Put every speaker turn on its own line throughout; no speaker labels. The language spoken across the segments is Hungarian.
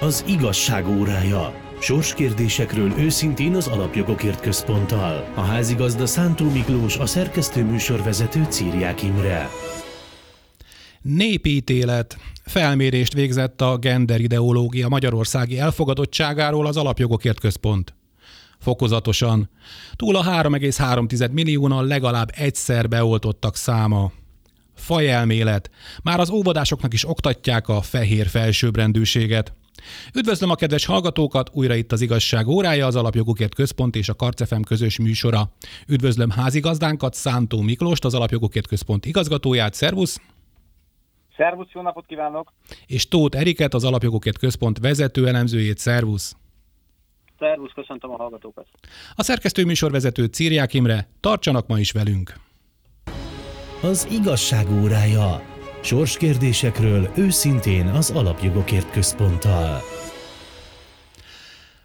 Az igazság órája. Sorskérdésekről őszintén az Alapjogokért Központtal. A házigazda Szántó Miklós, a szerkesztő műsorvezető Círiák Imre.
Népítélet. Felmérést végzett a gender ideológia magyarországi elfogadottságáról az Alapjogokért Központ. Fokozatosan. Túl a 3,3 milliónal legalább egyszer beoltottak száma. Fajelmélet. Már az óvodásoknak is oktatják a fehér felsőbbrendűséget. Üdvözlöm a kedves hallgatókat, újra itt az igazság órája, az Alapjogokért Központ és a Karcefem közös műsora. Üdvözlöm házigazdánkat, Szántó Miklóst, az Alapjogokért Központ igazgatóját, szervusz!
Szervusz, jó napot kívánok!
És Tóth Eriket, az Alapjogokért Központ vezető elemzőjét, szervusz!
Szervusz, köszöntöm a hallgatókat!
A szerkesztő műsorvezető Círiák Imre, tartsanak ma is velünk!
Az igazság órája. Sorskérdésekről őszintén az Alapjogokért Központtal.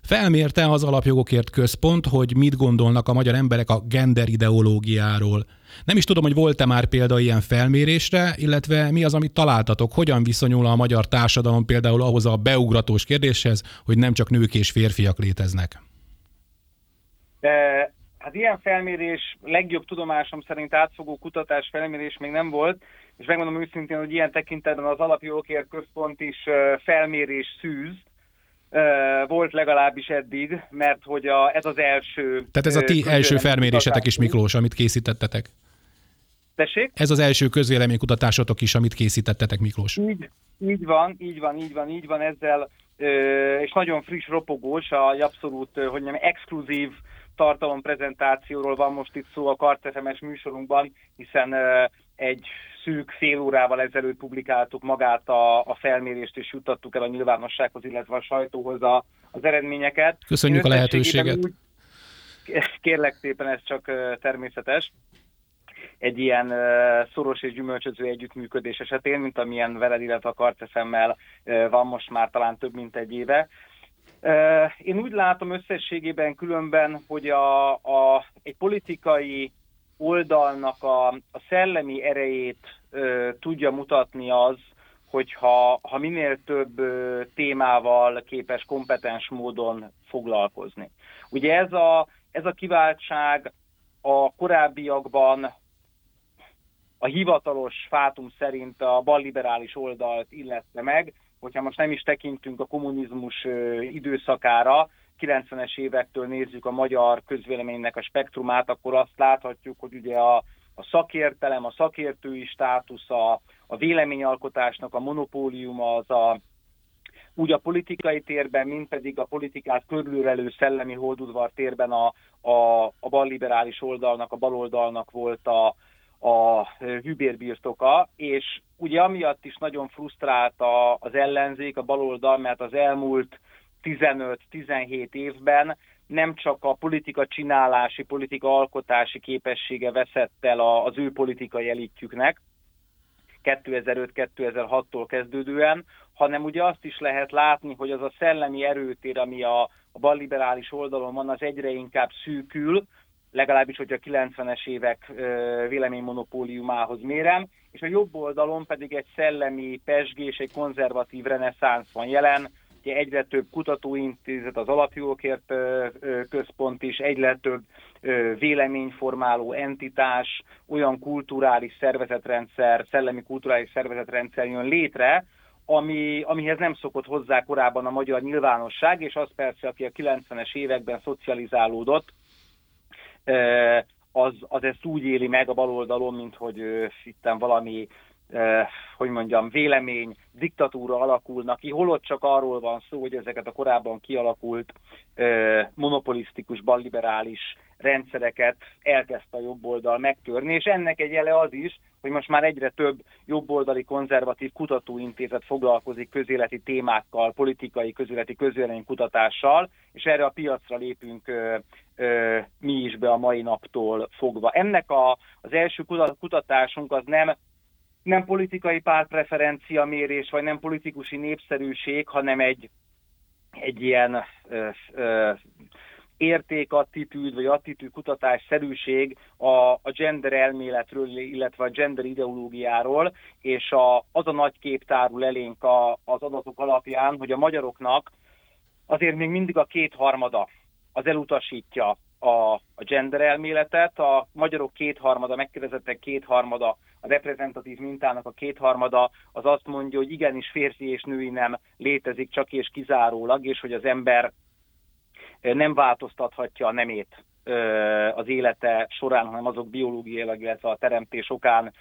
Felmérte az Alapjogokért Központ, hogy mit gondolnak a magyar emberek a gender ideológiáról. Nem is tudom, hogy volt-e már példa ilyen felmérésre, illetve mi az, amit találtatok, hogyan viszonyul a magyar társadalom például ahhoz a beugratós kérdéshez, hogy nem csak nők és férfiak léteznek.
De, hát ilyen felmérés, legjobb tudomásom szerint átfogó kutatás felmérés még nem volt, és megmondom őszintén, hogy ilyen tekintetben az Alapjogokért Központ is felmérés szűz, volt legalábbis eddig, mert hogy a, ez az első...
Tehát ez a ti első felmérésetek is, Miklós, amit készítettetek?
Tessék?
Ez az első közvéleménykutatásotok is, amit készítettetek, Miklós.
Így, így van, így van, így van, így van ezzel, és nagyon friss, ropogós, a abszolút, hogy nem, exkluzív tartalomprezentációról van most itt szó a Kartefemes műsorunkban, hiszen egy szűk fél órával ezelőtt publikáltuk magát a, a felmérést, és juttattuk el a nyilvánossághoz, illetve a sajtóhoz a, az eredményeket.
Köszönjük a lehetőséget. Úgy,
kérlek szépen, ez csak természetes egy ilyen szoros és gyümölcsöző együttműködés esetén, mint amilyen veled, illetve a Karcefemmel van most már talán több mint egy éve. Én úgy látom összességében különben, hogy a, a, egy politikai oldalnak a, a szellemi erejét ö, tudja mutatni az, hogyha ha minél több ö, témával képes kompetens módon foglalkozni. Ugye ez a, ez a kiváltság a korábbiakban a hivatalos fátum szerint a balliberális oldalt illette meg, hogyha most nem is tekintünk a kommunizmus időszakára, 90-es évektől nézzük a magyar közvéleménynek a spektrumát, akkor azt láthatjuk, hogy ugye a, a szakértelem, a szakértői státusza, a véleményalkotásnak a monopóliuma az a, úgy a politikai térben, mint pedig a politikát körülölelő szellemi holdudvar térben a, a, a balliberális oldalnak, a baloldalnak volt a, a hűbérbirtoka, és ugye amiatt is nagyon frusztrált a, az ellenzék, a baloldal, mert az elmúlt 15-17 évben nem csak a politika csinálási, politika alkotási képessége veszett el az ő politikai elitjüknek, 2005-2006-tól kezdődően, hanem ugye azt is lehet látni, hogy az a szellemi erőtér, ami a, a balliberális oldalon van, az egyre inkább szűkül, legalábbis, hogyha a 90-es évek véleménymonopóliumához mérem, és a jobb oldalon pedig egy szellemi pesgés, egy konzervatív reneszánsz van jelen, ugye egyre több kutatóintézet, az alapjogokért központ is, egyre több véleményformáló entitás, olyan kulturális szervezetrendszer, szellemi kulturális szervezetrendszer jön létre, ami, amihez nem szokott hozzá korábban a magyar nyilvánosság, és az persze, aki a 90-es években szocializálódott, az, az ezt úgy éli meg a baloldalon, mint hogy itt valami hogy mondjam, vélemény, diktatúra alakulnak ki, holott csak arról van szó, hogy ezeket a korábban kialakult eh, monopolisztikus, balliberális rendszereket elkezdte a jobboldal megtörni, és ennek egy jele az is, hogy most már egyre több jobboldali konzervatív kutatóintézet foglalkozik közéleti témákkal, politikai közéleti kutatással, és erre a piacra lépünk ö, ö, mi is be a mai naptól fogva. Ennek a, az első kutatásunk az nem nem politikai pártpreferencia mérés, vagy nem politikusi népszerűség, hanem egy, egy ilyen ö, ö, értékattitűd vagy attitűd kutatás szerűség a, a gender elméletről, illetve a gender ideológiáról, és a, az a nagy kép tárul elénk a, az adatok alapján, hogy a magyaroknak azért még mindig a kétharmada az elutasítja a, a gender elméletet, a magyarok kétharmada, megkérdezettek kétharmada, a reprezentatív mintának a kétharmada az azt mondja, hogy igenis férfi és női nem létezik csak és kizárólag, és hogy az ember nem változtathatja a nemét az élete során, hanem azok biológiailag, illetve a teremtés okán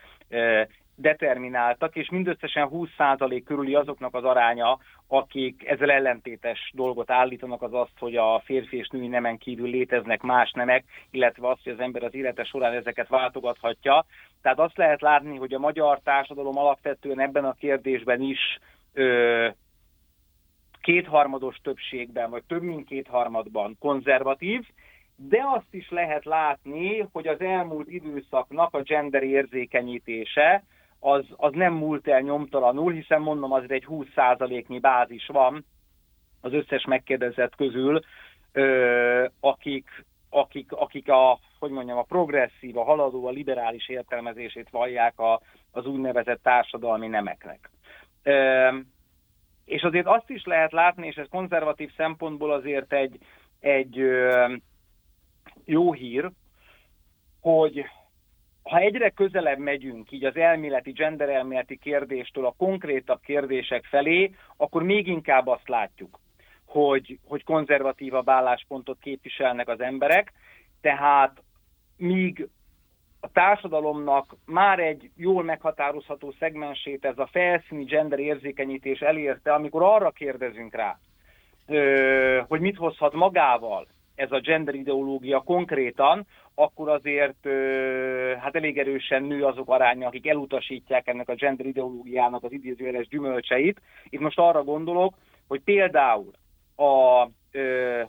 determináltak, és mindösszesen 20% körüli azoknak az aránya, akik ezzel ellentétes dolgot állítanak, az azt, hogy a férfi és női nemen kívül léteznek más nemek, illetve azt, hogy az ember az élete során ezeket váltogathatja. Tehát azt lehet látni, hogy a magyar társadalom alapvetően ebben a kérdésben is ö, kétharmados többségben, vagy több mint kétharmadban konzervatív, de azt is lehet látni, hogy az elmúlt időszaknak a gender érzékenyítése az, az nem múlt el nyomtalanul, hiszen mondom, azért egy 20%-nyi bázis van az összes megkérdezett közül, ö, akik, akik, akik a, hogy mondjam, a progresszív, a haladó, a liberális értelmezését vallják a, az úgynevezett társadalmi nemeknek. Ö, és azért azt is lehet látni, és ez konzervatív szempontból azért egy, egy ö, jó hír, hogy ha egyre közelebb megyünk így az elméleti, genderelméleti kérdéstől a konkrétabb kérdések felé, akkor még inkább azt látjuk, hogy, hogy konzervatívabb álláspontot képviselnek az emberek, tehát míg a társadalomnak már egy jól meghatározható szegmensét ez a felszíni gender érzékenyítés elérte, amikor arra kérdezünk rá, hogy mit hozhat magával ez a gender ideológia konkrétan, akkor azért hát elég erősen nő azok aránya, akik elutasítják ennek a gender ideológiának az idézőjeles gyümölcseit. Itt most arra gondolok, hogy például a ö,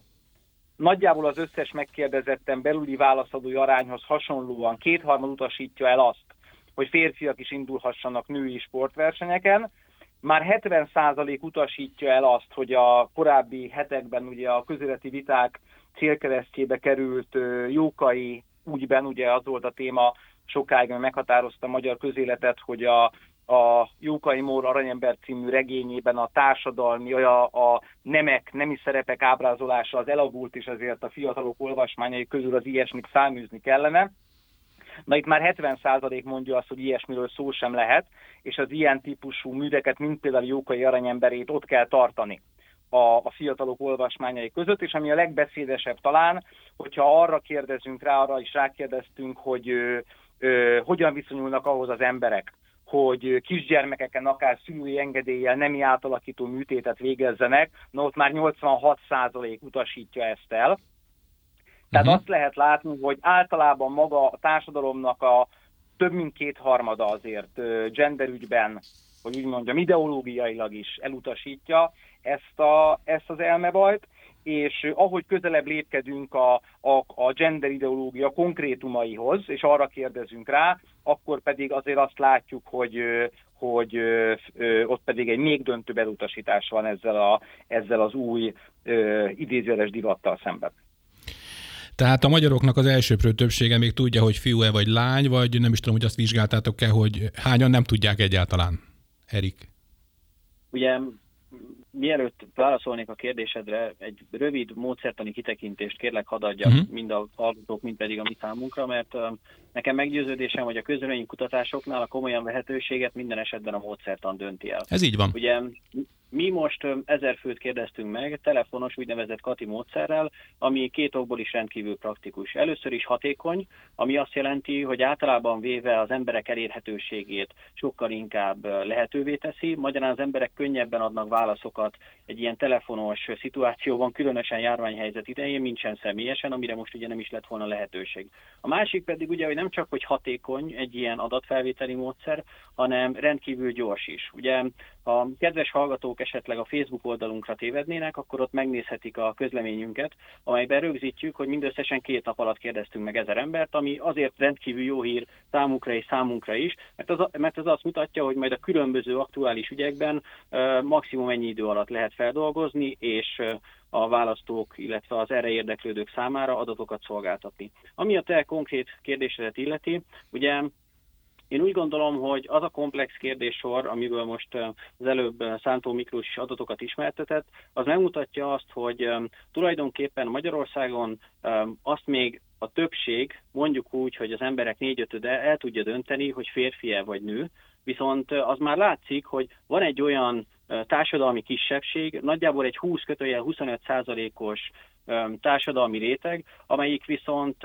nagyjából az összes megkérdezetten belüli válaszadói arányhoz hasonlóan kétharmad utasítja el azt, hogy férfiak is indulhassanak női sportversenyeken, már 70% utasítja el azt, hogy a korábbi hetekben ugye a közéleti viták célkeresztjébe került Jókai úgyben, ugye az volt a téma sokáig, mert meghatározta a magyar közéletet, hogy a, a Jókai Mór Aranyember című regényében a társadalmi, a, a nemek, nemi szerepek ábrázolása az elavult, és ezért a fiatalok olvasmányai közül az ilyesmit száműzni kellene. Na itt már 70% mondja azt, hogy ilyesmiről szó sem lehet, és az ilyen típusú műveket, mint például Jókai Aranyemberét ott kell tartani a, a fiatalok olvasmányai között, és ami a legbeszédesebb talán, hogyha arra kérdezünk rá, arra is rákérdeztünk, hogy ö, ö, hogyan viszonyulnak ahhoz az emberek, hogy kisgyermekeken akár szülői engedéllyel nemi átalakító műtétet végezzenek, na ott már 86% utasítja ezt el. Tehát uh-huh. azt lehet látni, hogy általában maga a társadalomnak a több mint kétharmada azért genderügyben, hogy úgy mondjam, ideológiailag is elutasítja ezt, a, ezt az elmebajt, és ahogy közelebb lépkedünk a, a, a gender ideológia konkrétumaihoz, és arra kérdezünk rá, akkor pedig azért azt látjuk, hogy, hogy ott pedig egy még döntőbb elutasítás van ezzel, a, ezzel az új idézőjeles divattal szemben.
Tehát a magyaroknak az elsőprő többsége még tudja, hogy fiú-e vagy lány, vagy nem is tudom, hogy azt vizsgáltátok-e, hogy hányan nem tudják egyáltalán, Erik?
Ugye mielőtt válaszolnék a kérdésedre, egy rövid módszertani kitekintést kérlek hadd adjak uh-huh. mind a hallgatók, mind pedig a mi számunkra, mert nekem meggyőződésem, hogy a közölmény kutatásoknál a komolyan vehetőséget minden esetben a módszertan dönti el.
Ez így van.
Ugye mi most ezer főt kérdeztünk meg telefonos úgynevezett Kati módszerrel, ami két okból is rendkívül praktikus. Először is hatékony, ami azt jelenti, hogy általában véve az emberek elérhetőségét sokkal inkább lehetővé teszi, magyarán az emberek könnyebben adnak válaszokat egy ilyen telefonos szituációban, különösen járványhelyzet idején, mint sem személyesen, amire most ugye nem is lett volna lehetőség. A másik pedig ugye, hogy nem csak, hogy hatékony egy ilyen adatfelvételi módszer, hanem rendkívül gyors is. Ugye Ha kedves hallgatók esetleg a Facebook oldalunkra tévednének, akkor ott megnézhetik a közleményünket, amelyben rögzítjük, hogy mindösszesen két nap alatt kérdeztünk meg ezer embert, ami azért rendkívül jó hír számukra és számunkra is, mert, az, mert ez azt mutatja, hogy majd a különböző aktuális ügyekben maximum ennyi idő alatt lehet feldolgozni, és a választók, illetve az erre érdeklődők számára adatokat szolgáltatni. Ami a te konkrét kérdésedet illeti, ugye én úgy gondolom, hogy az a komplex kérdéssor, amiből most az előbb Szántó Miklós adatokat ismertetett, az megmutatja azt, hogy tulajdonképpen Magyarországon azt még a többség, mondjuk úgy, hogy az emberek négyötöde el tudja dönteni, hogy férfi-e vagy nő, viszont az már látszik, hogy van egy olyan társadalmi kisebbség, nagyjából egy 20 kötője 25 százalékos társadalmi réteg, amelyik viszont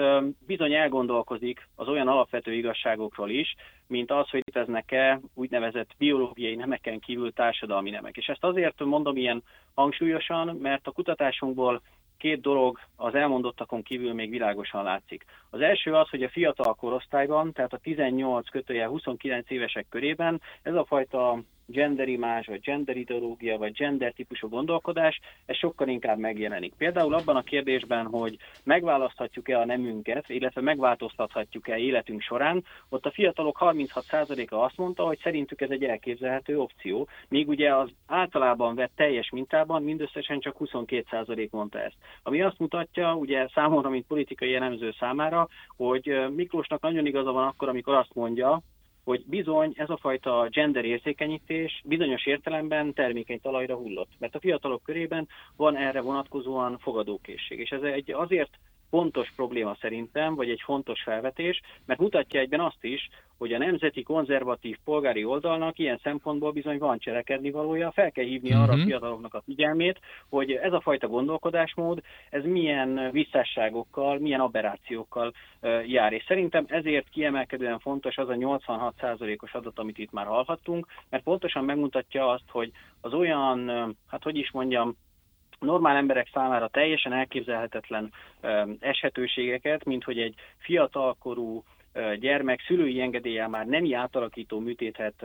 bizony elgondolkozik az olyan alapvető igazságokról is, mint az, hogy léteznek-e úgynevezett biológiai nemeken kívül társadalmi nemek. És ezt azért mondom ilyen hangsúlyosan, mert a kutatásunkból két dolog az elmondottakon kívül még világosan látszik. Az első az, hogy a fiatal korosztályban, tehát a 18 kötője 29 évesek körében ez a fajta genderimás, vagy gender ideológia, vagy gender típusú gondolkodás, ez sokkal inkább megjelenik. Például abban a kérdésben, hogy megválaszthatjuk-e a nemünket, illetve megváltoztathatjuk-e életünk során, ott a fiatalok 36%-a azt mondta, hogy szerintük ez egy elképzelhető opció, míg ugye az általában vett teljes mintában mindösszesen csak 22% mondta ezt. Ami azt mutatja, ugye számomra, mint politikai jellemző számára, hogy Miklósnak nagyon igaza van akkor, amikor azt mondja, hogy bizony ez a fajta gender érzékenyítés bizonyos értelemben termékeny talajra hullott. Mert a fiatalok körében van erre vonatkozóan fogadókészség. És ez egy azért fontos probléma szerintem, vagy egy fontos felvetés, mert mutatja egyben azt is, hogy a nemzeti konzervatív polgári oldalnak ilyen szempontból bizony van cselekedni valója, fel kell hívni uh-huh. arra a mhm. fiataloknak a figyelmét, hogy ez a fajta gondolkodásmód, ez milyen visszásságokkal, milyen aberrációkkal uh, jár. És szerintem ezért kiemelkedően fontos az a 86%-os adat, amit itt már hallhattunk, mert pontosan megmutatja azt, hogy az olyan, hát hogy is mondjam, normál emberek számára teljesen elképzelhetetlen eshetőségeket, mint hogy egy fiatalkorú gyermek szülői engedéllyel már nemi átalakító műtétet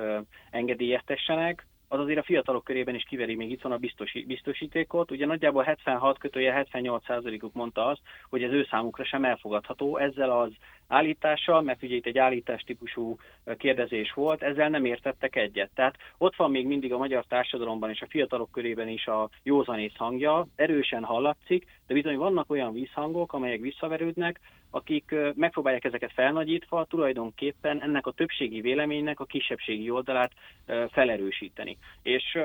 engedélyeztessenek, az azért a fiatalok körében is kiveri, még itt van a biztosi, biztosítékot. Ugye nagyjából 76 kötője 78 uk mondta azt, hogy ez ő számukra sem elfogadható. Ezzel az állítással, mert ugye itt egy állítás típusú kérdezés volt, ezzel nem értettek egyet. Tehát ott van még mindig a magyar társadalomban és a fiatalok körében is a józanész hangja, erősen hallatszik, de bizony vannak olyan vízhangok, amelyek visszaverődnek, akik megpróbálják ezeket felnagyítva tulajdonképpen ennek a többségi véleménynek a kisebbségi oldalát felerősíteni. És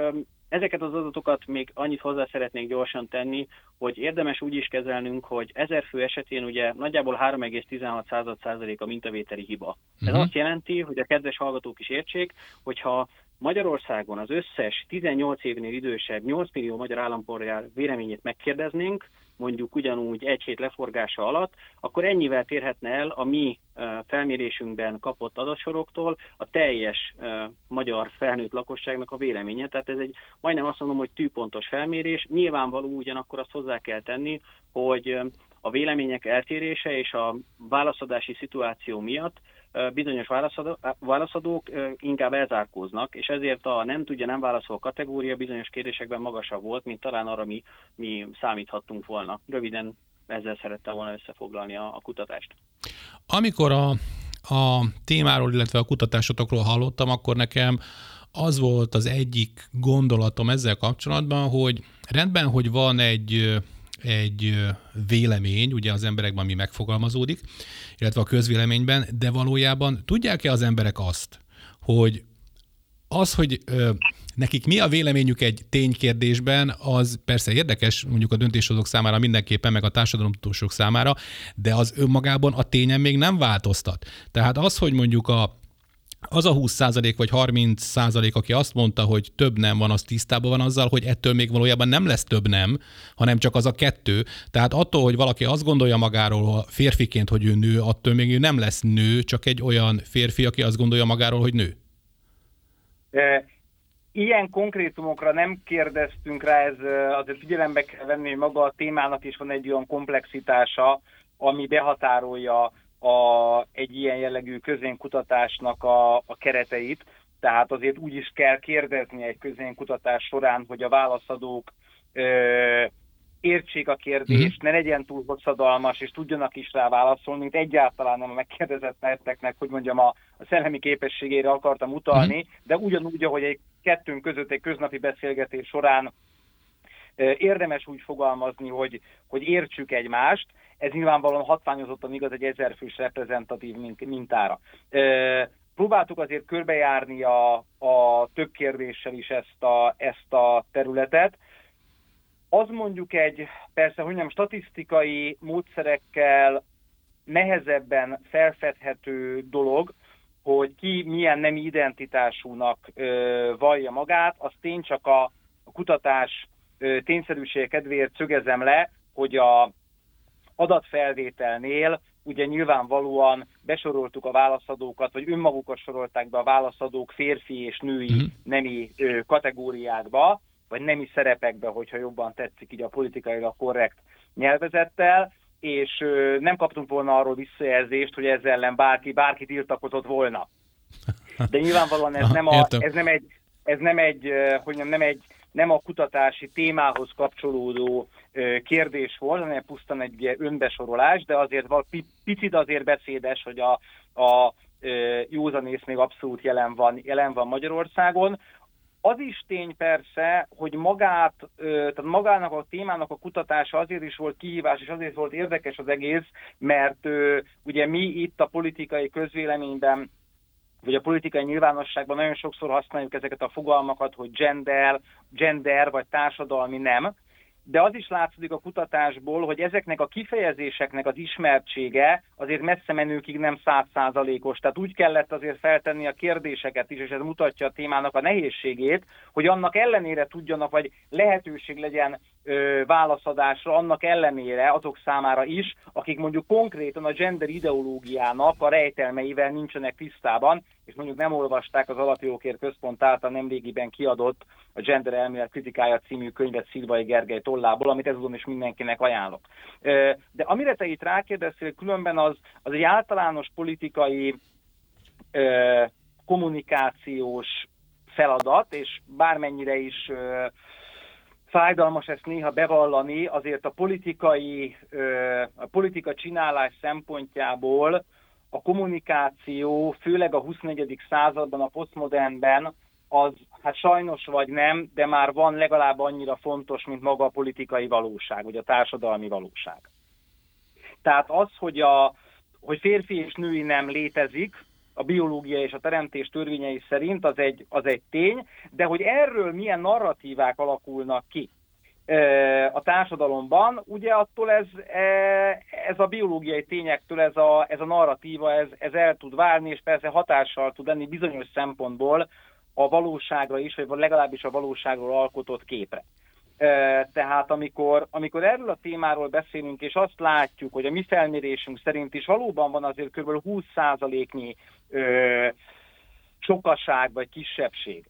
Ezeket az adatokat még annyit hozzá szeretnék gyorsan tenni, hogy érdemes úgy is kezelnünk, hogy ezer fő esetén ugye nagyjából 3,16% a mintavételi hiba. Ez uh-huh. azt jelenti, hogy a kedves hallgatók is értsék, hogyha Magyarországon az összes 18 évnél idősebb 8 millió magyar állampolgár véleményét megkérdeznénk, mondjuk ugyanúgy egy hét leforgása alatt, akkor ennyivel térhetne el a mi felmérésünkben kapott adatsoroktól a teljes magyar felnőtt lakosságnak a véleménye. Tehát ez egy majdnem azt mondom, hogy tűpontos felmérés. Nyilvánvaló ugyanakkor azt hozzá kell tenni, hogy a vélemények eltérése és a válaszadási szituáció miatt bizonyos válaszadók inkább elzárkóznak, és ezért a nem tudja, nem válaszol kategória bizonyos kérdésekben magasabb volt, mint talán arra mi, mi számíthattunk volna. Röviden ezzel szerettem volna összefoglalni a, a kutatást.
Amikor a, a témáról, illetve a kutatásotokról hallottam, akkor nekem az volt az egyik gondolatom ezzel kapcsolatban, hogy rendben, hogy van egy egy vélemény, ugye az emberekben, ami megfogalmazódik, illetve a közvéleményben, de valójában tudják-e az emberek azt, hogy az, hogy ö, nekik mi a véleményük egy ténykérdésben, az persze érdekes mondjuk a döntéshozók számára mindenképpen, meg a társadalomtutósok számára, de az önmagában a tényen még nem változtat. Tehát az, hogy mondjuk a az a 20% vagy 30%, aki azt mondta, hogy több nem van, az tisztában van azzal, hogy ettől még valójában nem lesz több nem, hanem csak az a kettő. Tehát attól, hogy valaki azt gondolja magáról férfiként, hogy ő nő, attól még ő nem lesz nő, csak egy olyan férfi, aki azt gondolja magáról, hogy nő.
Ilyen konkrétumokra nem kérdeztünk rá, ez azért figyelembe kell venni, hogy maga a témának is van egy olyan komplexitása, ami behatárolja a, egy ilyen jellegű közénkutatásnak a, a kereteit. tehát azért úgy is kell kérdezni egy közénkutatás során, hogy a válaszadók ö, értsék a kérdést, mm. ne legyen túl hosszadalmas, és tudjanak is rá válaszolni, mint egyáltalán nem a megkérdezett hogy mondjam, a, a szellemi képességére akartam utalni, mm. de ugyanúgy, ahogy egy kettőnk között egy köznapi beszélgetés során érdemes úgy fogalmazni, hogy, hogy értsük egymást, ez nyilvánvalóan hatványozottan igaz egy ezerfős reprezentatív mintára. Próbáltuk azért körbejárni a, a több kérdéssel is ezt a, ezt a területet. Az mondjuk egy, persze, hogy nem statisztikai módszerekkel nehezebben felfedhető dolog, hogy ki milyen nemi identitásúnak ö, vallja magát, az tény csak a, a kutatás ö, tényszerűsége kedvéért szögezem le, hogy a adatfelvételnél ugye nyilvánvalóan besoroltuk a válaszadókat, vagy önmagukat sorolták be a válaszadók férfi és női mm. nemi ö, kategóriákba, vagy nemi szerepekbe, hogyha jobban tetszik így a politikailag korrekt nyelvezettel, és ö, nem kaptunk volna arról visszajelzést, hogy ezzel ellen bárki, bárki tiltakozott volna. De nyilvánvalóan ez nem, a, ez nem egy, ez nem egy, hogy nem, nem egy nem a kutatási témához kapcsolódó kérdés volt, hanem pusztán egy önbesorolás, de azért picit azért beszédes, hogy a, a józanész még abszolút jelen van, jelen van Magyarországon. Az is tény persze, hogy magát, tehát magának a témának a kutatása azért is volt kihívás, és azért volt érdekes az egész, mert ugye mi itt a politikai közvéleményben vagy a politikai nyilvánosságban nagyon sokszor használjuk ezeket a fogalmakat, hogy gender, gender vagy társadalmi nem, de az is látszik a kutatásból, hogy ezeknek a kifejezéseknek az ismertsége azért messze menőkig nem százszázalékos. Tehát úgy kellett azért feltenni a kérdéseket is, és ez mutatja a témának a nehézségét, hogy annak ellenére tudjanak, vagy lehetőség legyen válaszadásra, annak ellenére azok számára is, akik mondjuk konkrétan a gender ideológiának a rejtelmeivel nincsenek tisztában, és mondjuk nem olvasták az Alapjókért Központ által nemrégiben kiadott a Gender Elmélet kritikája című könyvet Szilvai Gergely tollából, amit ezúton is mindenkinek ajánlok. De amire te itt rákérdeztél, különben az, az egy általános politikai kommunikációs feladat, és bármennyire is fájdalmas ezt néha bevallani, azért a politikai, a politika csinálás szempontjából a kommunikáció, főleg a 24. században, a posztmodernben, az hát sajnos vagy nem, de már van legalább annyira fontos, mint maga a politikai valóság, vagy a társadalmi valóság. Tehát az, hogy, a, hogy férfi és női nem létezik, a biológia és a teremtés törvényei szerint az egy, az egy tény, de hogy erről milyen narratívák alakulnak ki, a társadalomban, ugye attól ez, ez a biológiai tényektől ez a, ez a narratíva, ez, ez el tud válni, és persze hatással tud lenni bizonyos szempontból a valóságra is, vagy legalábbis a valóságról alkotott képre. Tehát amikor, amikor erről a témáról beszélünk, és azt látjuk, hogy a mi felmérésünk szerint is valóban van azért kb. 20%-nyi sokaság vagy kisebbség,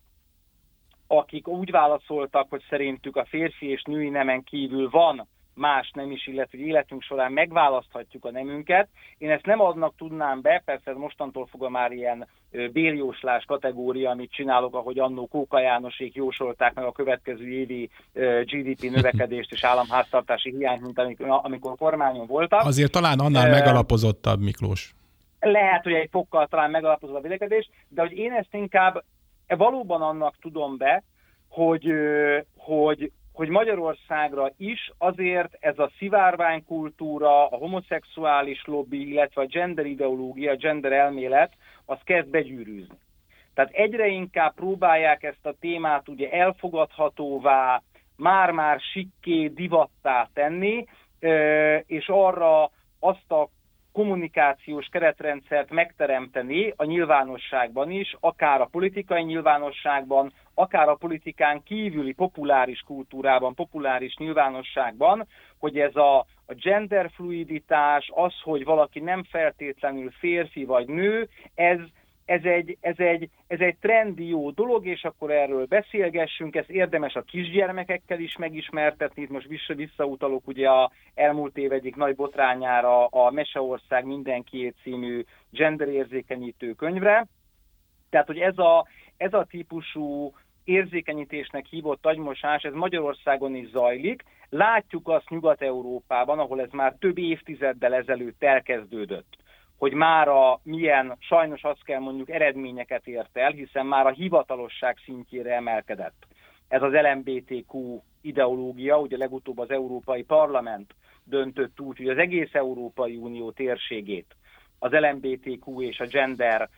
akik úgy válaszoltak, hogy szerintük a férfi és női nemen kívül van más nem is, illetve életünk során megválaszthatjuk a nemünket. Én ezt nem adnak tudnám be, persze ez mostantól fog a már ilyen bérjóslás kategória, amit csinálok, ahogy annó Kóka Jánosék jósolták meg a következő évi GDP növekedést és államháztartási hiányt, mint amikor, amikor kormányon voltak.
Azért talán annál megalapozottabb, Miklós.
Lehet, hogy egy fokkal talán megalapozott a vélekedés, de hogy én ezt inkább valóban annak tudom be, hogy, hogy, hogy Magyarországra is azért ez a szivárványkultúra, a homoszexuális lobby, illetve a gender ideológia, a gender elmélet, az kezd begyűrűzni. Tehát egyre inkább próbálják ezt a témát ugye elfogadhatóvá, már-már sikké, divattá tenni, és arra azt a kommunikációs keretrendszert megteremteni a nyilvánosságban is, akár a politikai nyilvánosságban, akár a politikán kívüli populáris kultúrában, populáris nyilvánosságban, hogy ez a, a genderfluiditás, az, hogy valaki nem feltétlenül férfi vagy nő, ez ez egy, ez, egy, ez egy trendi jó dolog, és akkor erről beszélgessünk, ezt érdemes a kisgyermekekkel is megismertetni, itt most vissza, visszautalok ugye a elmúlt év egyik nagy botrányára a Meseország mindenkiét című genderérzékenyítő könyvre, tehát, hogy ez a, ez a típusú érzékenyítésnek hívott agymosás, ez Magyarországon is zajlik. Látjuk azt Nyugat-Európában, ahol ez már több évtizeddel ezelőtt elkezdődött hogy már a milyen, sajnos azt kell mondjuk eredményeket ért el, hiszen már a hivatalosság szintjére emelkedett. Ez az LMBTQ ideológia, ugye legutóbb az Európai Parlament döntött úgy, hogy az egész Európai Unió térségét az LMBTQ és a gender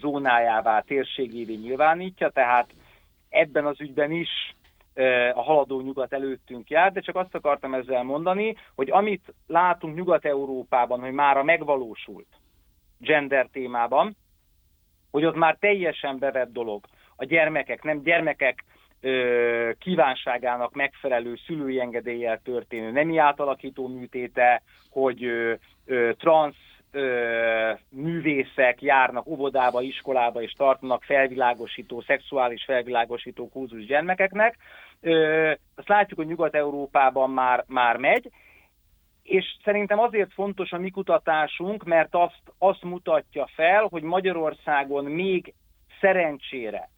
zónájává, térségévé nyilvánítja, tehát ebben az ügyben is a haladó nyugat előttünk jár, de csak azt akartam ezzel mondani, hogy amit látunk Nyugat-Európában, hogy már megvalósult gender témában, hogy ott már teljesen bevett dolog. A gyermekek, nem gyermekek ö, kívánságának megfelelő szülői engedéllyel történő nemi átalakító műtéte, hogy ö, ö, transz ö, művészek járnak óvodába, iskolába és tartanak felvilágosító, szexuális felvilágosító kurzus gyermekeknek. Ö, azt látjuk, hogy Nyugat-Európában már, már megy, és szerintem azért fontos a mi kutatásunk, mert azt, azt mutatja fel, hogy Magyarországon még szerencsére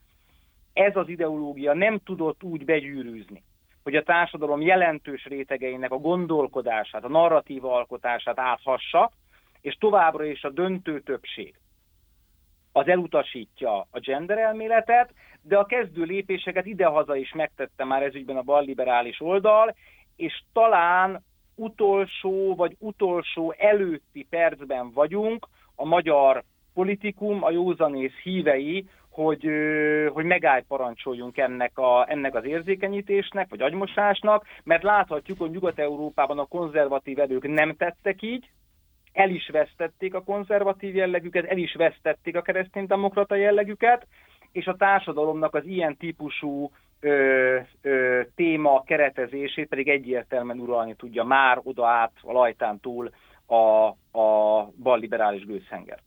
ez az ideológia nem tudott úgy begyűrűzni, hogy a társadalom jelentős rétegeinek a gondolkodását, a narratíva alkotását áthassa, és továbbra is a döntő többség. Az elutasítja a gender elméletet, de a kezdő lépéseket idehaza is megtette már ezügyben a balliberális oldal, és talán utolsó vagy utolsó előtti percben vagyunk a magyar politikum, a józanész hívei, hogy, hogy megállj parancsoljunk ennek, a, ennek az érzékenyítésnek, vagy agymosásnak, mert láthatjuk, hogy Nyugat-Európában a konzervatív erők nem tettek így, el is vesztették a konzervatív jellegüket, el is vesztették a kereszténydemokrata jellegüket, és a társadalomnak az ilyen típusú ö, ö, téma keretezését pedig egyértelműen uralni tudja már oda át a lajtán túl a, a balliberális gőzhenger.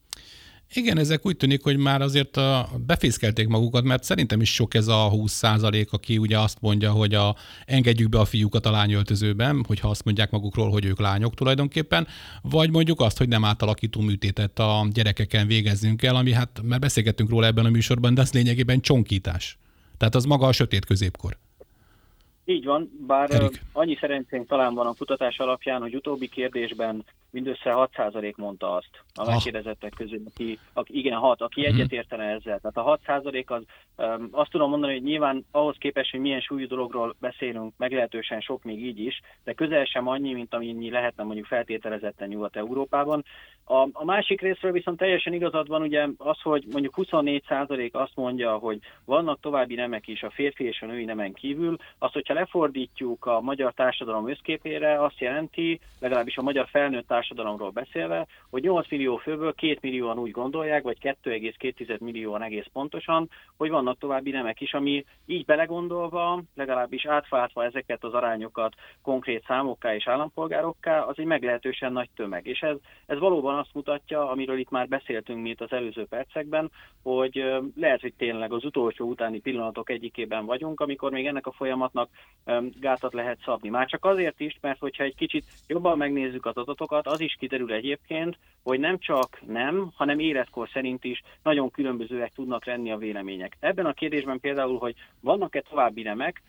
Igen, ezek úgy tűnik, hogy már azért befészkelték magukat, mert szerintem is sok ez a 20 százalék, aki ugye azt mondja, hogy a, engedjük be a fiúkat a lányöltözőben, hogyha azt mondják magukról, hogy ők lányok tulajdonképpen, vagy mondjuk azt, hogy nem átalakító műtétet a gyerekeken végezzünk el, ami hát már beszélgettünk róla ebben a műsorban, de az lényegében csonkítás. Tehát az maga a sötét középkor.
Így van, bár Erik. annyi szerencsénk talán van a kutatás alapján, hogy utóbbi kérdésben mindössze 6% mondta azt a ah. megkérdezettek közül, aki, aki igen, 6, aki uh-huh. egyetértene ezzel. Tehát a 6% az, um, azt tudom mondani, hogy nyilván ahhoz képest, hogy milyen súlyú dologról beszélünk, meglehetősen sok még így is, de közel sem annyi, mint amennyi lehetne mondjuk feltételezetten Nyugat-Európában. A, a másik részről viszont teljesen igazad van, ugye az, hogy mondjuk 24% azt mondja, hogy vannak további nemek is a férfi és a női nemen kívül, az, hogyha lefordítjuk a magyar társadalom összképére, azt jelenti, legalábbis a magyar felnőtt társadalomról beszélve, hogy 8 millió főből 2 millióan úgy gondolják, vagy 2,2 millióan egész pontosan, hogy vannak további nemek is, ami így belegondolva, legalábbis átfáltva ezeket az arányokat konkrét számokká és állampolgárokká, az egy meglehetősen nagy tömeg. És ez, ez valóban azt mutatja, amiről itt már beszéltünk mi itt az előző percekben, hogy lehet, hogy tényleg az utolsó utáni pillanatok egyikében vagyunk, amikor még ennek a folyamatnak gátat lehet szabni. Már csak azért is, mert hogyha egy kicsit jobban megnézzük az adatokat, az is kiderül egyébként, hogy nem csak nem, hanem életkor szerint is nagyon különbözőek tudnak lenni a vélemények. Ebben a kérdésben például, hogy vannak-e további nemek,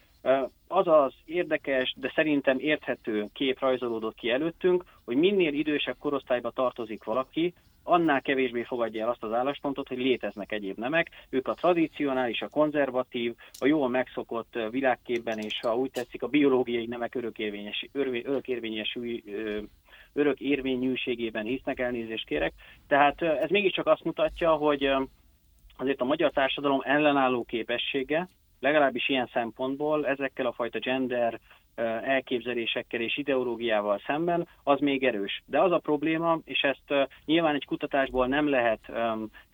az az érdekes, de szerintem érthető kép rajzolódott ki előttünk, hogy minél idősebb korosztályba tartozik valaki, annál kevésbé fogadja el azt az álláspontot, hogy léteznek egyéb nemek. Ők a tradicionális, a konzervatív, a jól megszokott világképben, és ha úgy tetszik, a biológiai nemek örökérvényes, örökérvényes örök érvényűségében hisznek, elnézést kérek. Tehát ez mégiscsak azt mutatja, hogy azért a magyar társadalom ellenálló képessége, legalábbis ilyen szempontból ezekkel a fajta gender elképzelésekkel és ideológiával szemben, az még erős. De az a probléma, és ezt nyilván egy kutatásból nem lehet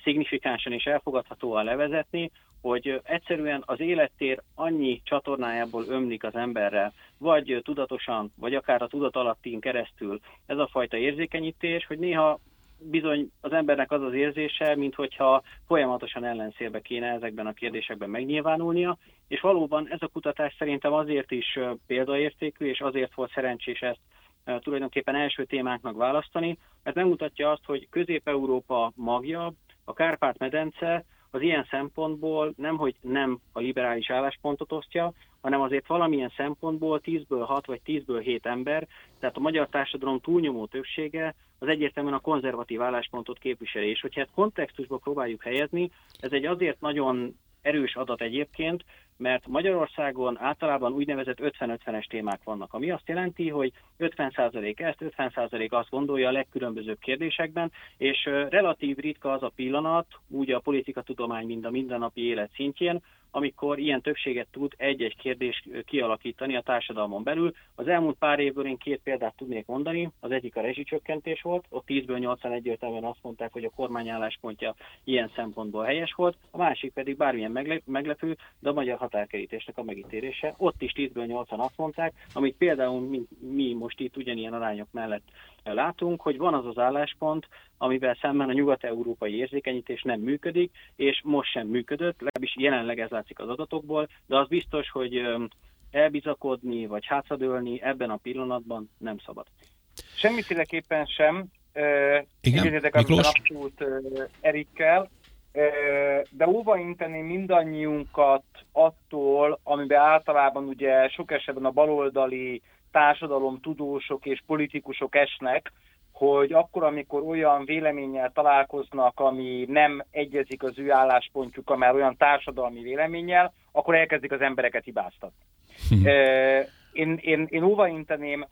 szignifikánsan és elfogadhatóan levezetni, hogy egyszerűen az élettér annyi csatornájából ömlik az emberre, vagy tudatosan, vagy akár a tudat alattin keresztül ez a fajta érzékenyítés, hogy néha bizony az embernek az az érzése, mintha folyamatosan ellenszélbe kéne ezekben a kérdésekben megnyilvánulnia, és valóban ez a kutatás szerintem azért is példaértékű, és azért volt szerencsés ezt tulajdonképpen első témánknak választani, mert megmutatja azt, hogy Közép-Európa magja, a Kárpát-medence az ilyen szempontból nem, hogy nem a liberális álláspontot osztja, hanem azért valamilyen szempontból 10-ből 6 vagy 10-ből 7 ember, tehát a magyar társadalom túlnyomó többsége az egyértelműen a konzervatív álláspontot képviseli. És hogyha ezt kontextusba próbáljuk helyezni, ez egy azért nagyon erős adat egyébként, mert Magyarországon általában úgynevezett 50-50-es témák vannak, ami azt jelenti, hogy 50% ezt, 50% azt gondolja a legkülönbözőbb kérdésekben, és relatív ritka az a pillanat, úgy a politikatudomány, mint a mindennapi élet szintjén, amikor ilyen többséget tud egy-egy kérdés kialakítani a társadalmon belül. Az elmúlt pár évből én két példát tudnék mondani. Az egyik a rezsicsökkentés volt, ott 10-ből 8 egyértelműen azt mondták, hogy a kormány álláspontja ilyen szempontból helyes volt, a másik pedig bármilyen meglepő, de a magyar határkerítésnek a megítélése. Ott is 10-ből 8 azt mondták, amit például mi, mi most itt ugyanilyen arányok mellett látunk, hogy van az az álláspont, amivel szemben a nyugat-európai érzékenyítés nem működik, és most sem működött, legalábbis jelenleg ez látszik az adatokból, de az biztos, hogy elbizakodni vagy hátradőlni ebben a pillanatban nem szabad.
Semmiféleképpen sem. Egyetértek abszolút Erikkel, de óvainteni mindannyiunkat attól, amiben általában ugye sok esetben a baloldali társadalom tudósok és politikusok esnek, hogy akkor, amikor olyan véleménnyel találkoznak, ami nem egyezik az ő álláspontjuk, már olyan társadalmi véleménnyel, akkor elkezdik az embereket hibáztatni. Hm. Én, én, én óvainteném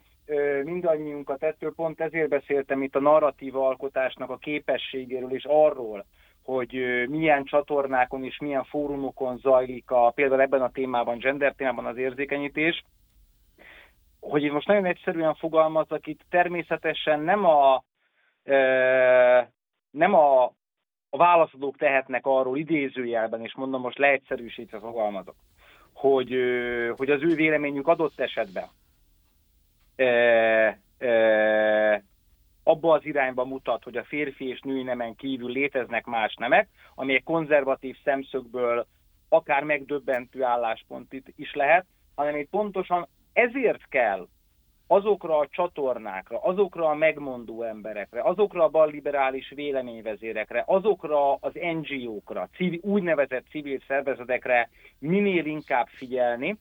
mindannyiunkat ettől, pont ezért beszéltem itt a narratív alkotásnak a képességéről és arról, hogy milyen csatornákon és milyen fórumokon zajlik a, például ebben a témában, gender témában az érzékenyítés, hogy én most nagyon egyszerűen fogalmazok, itt természetesen nem a, e, nem a, a válaszadók tehetnek arról idézőjelben, és mondom most leegyszerűsítve fogalmazok, hogy, hogy az ő véleményük adott esetben e, e, abba az irányba mutat, hogy a férfi és női nemen kívül léteznek más nemek, amelyek konzervatív szemszögből akár megdöbbentő álláspont is lehet, hanem itt pontosan ezért kell azokra a csatornákra, azokra a megmondó emberekre, azokra a balliberális véleményvezérekre, azokra az NGO-kra, civil, úgynevezett civil szervezetekre minél inkább figyelni,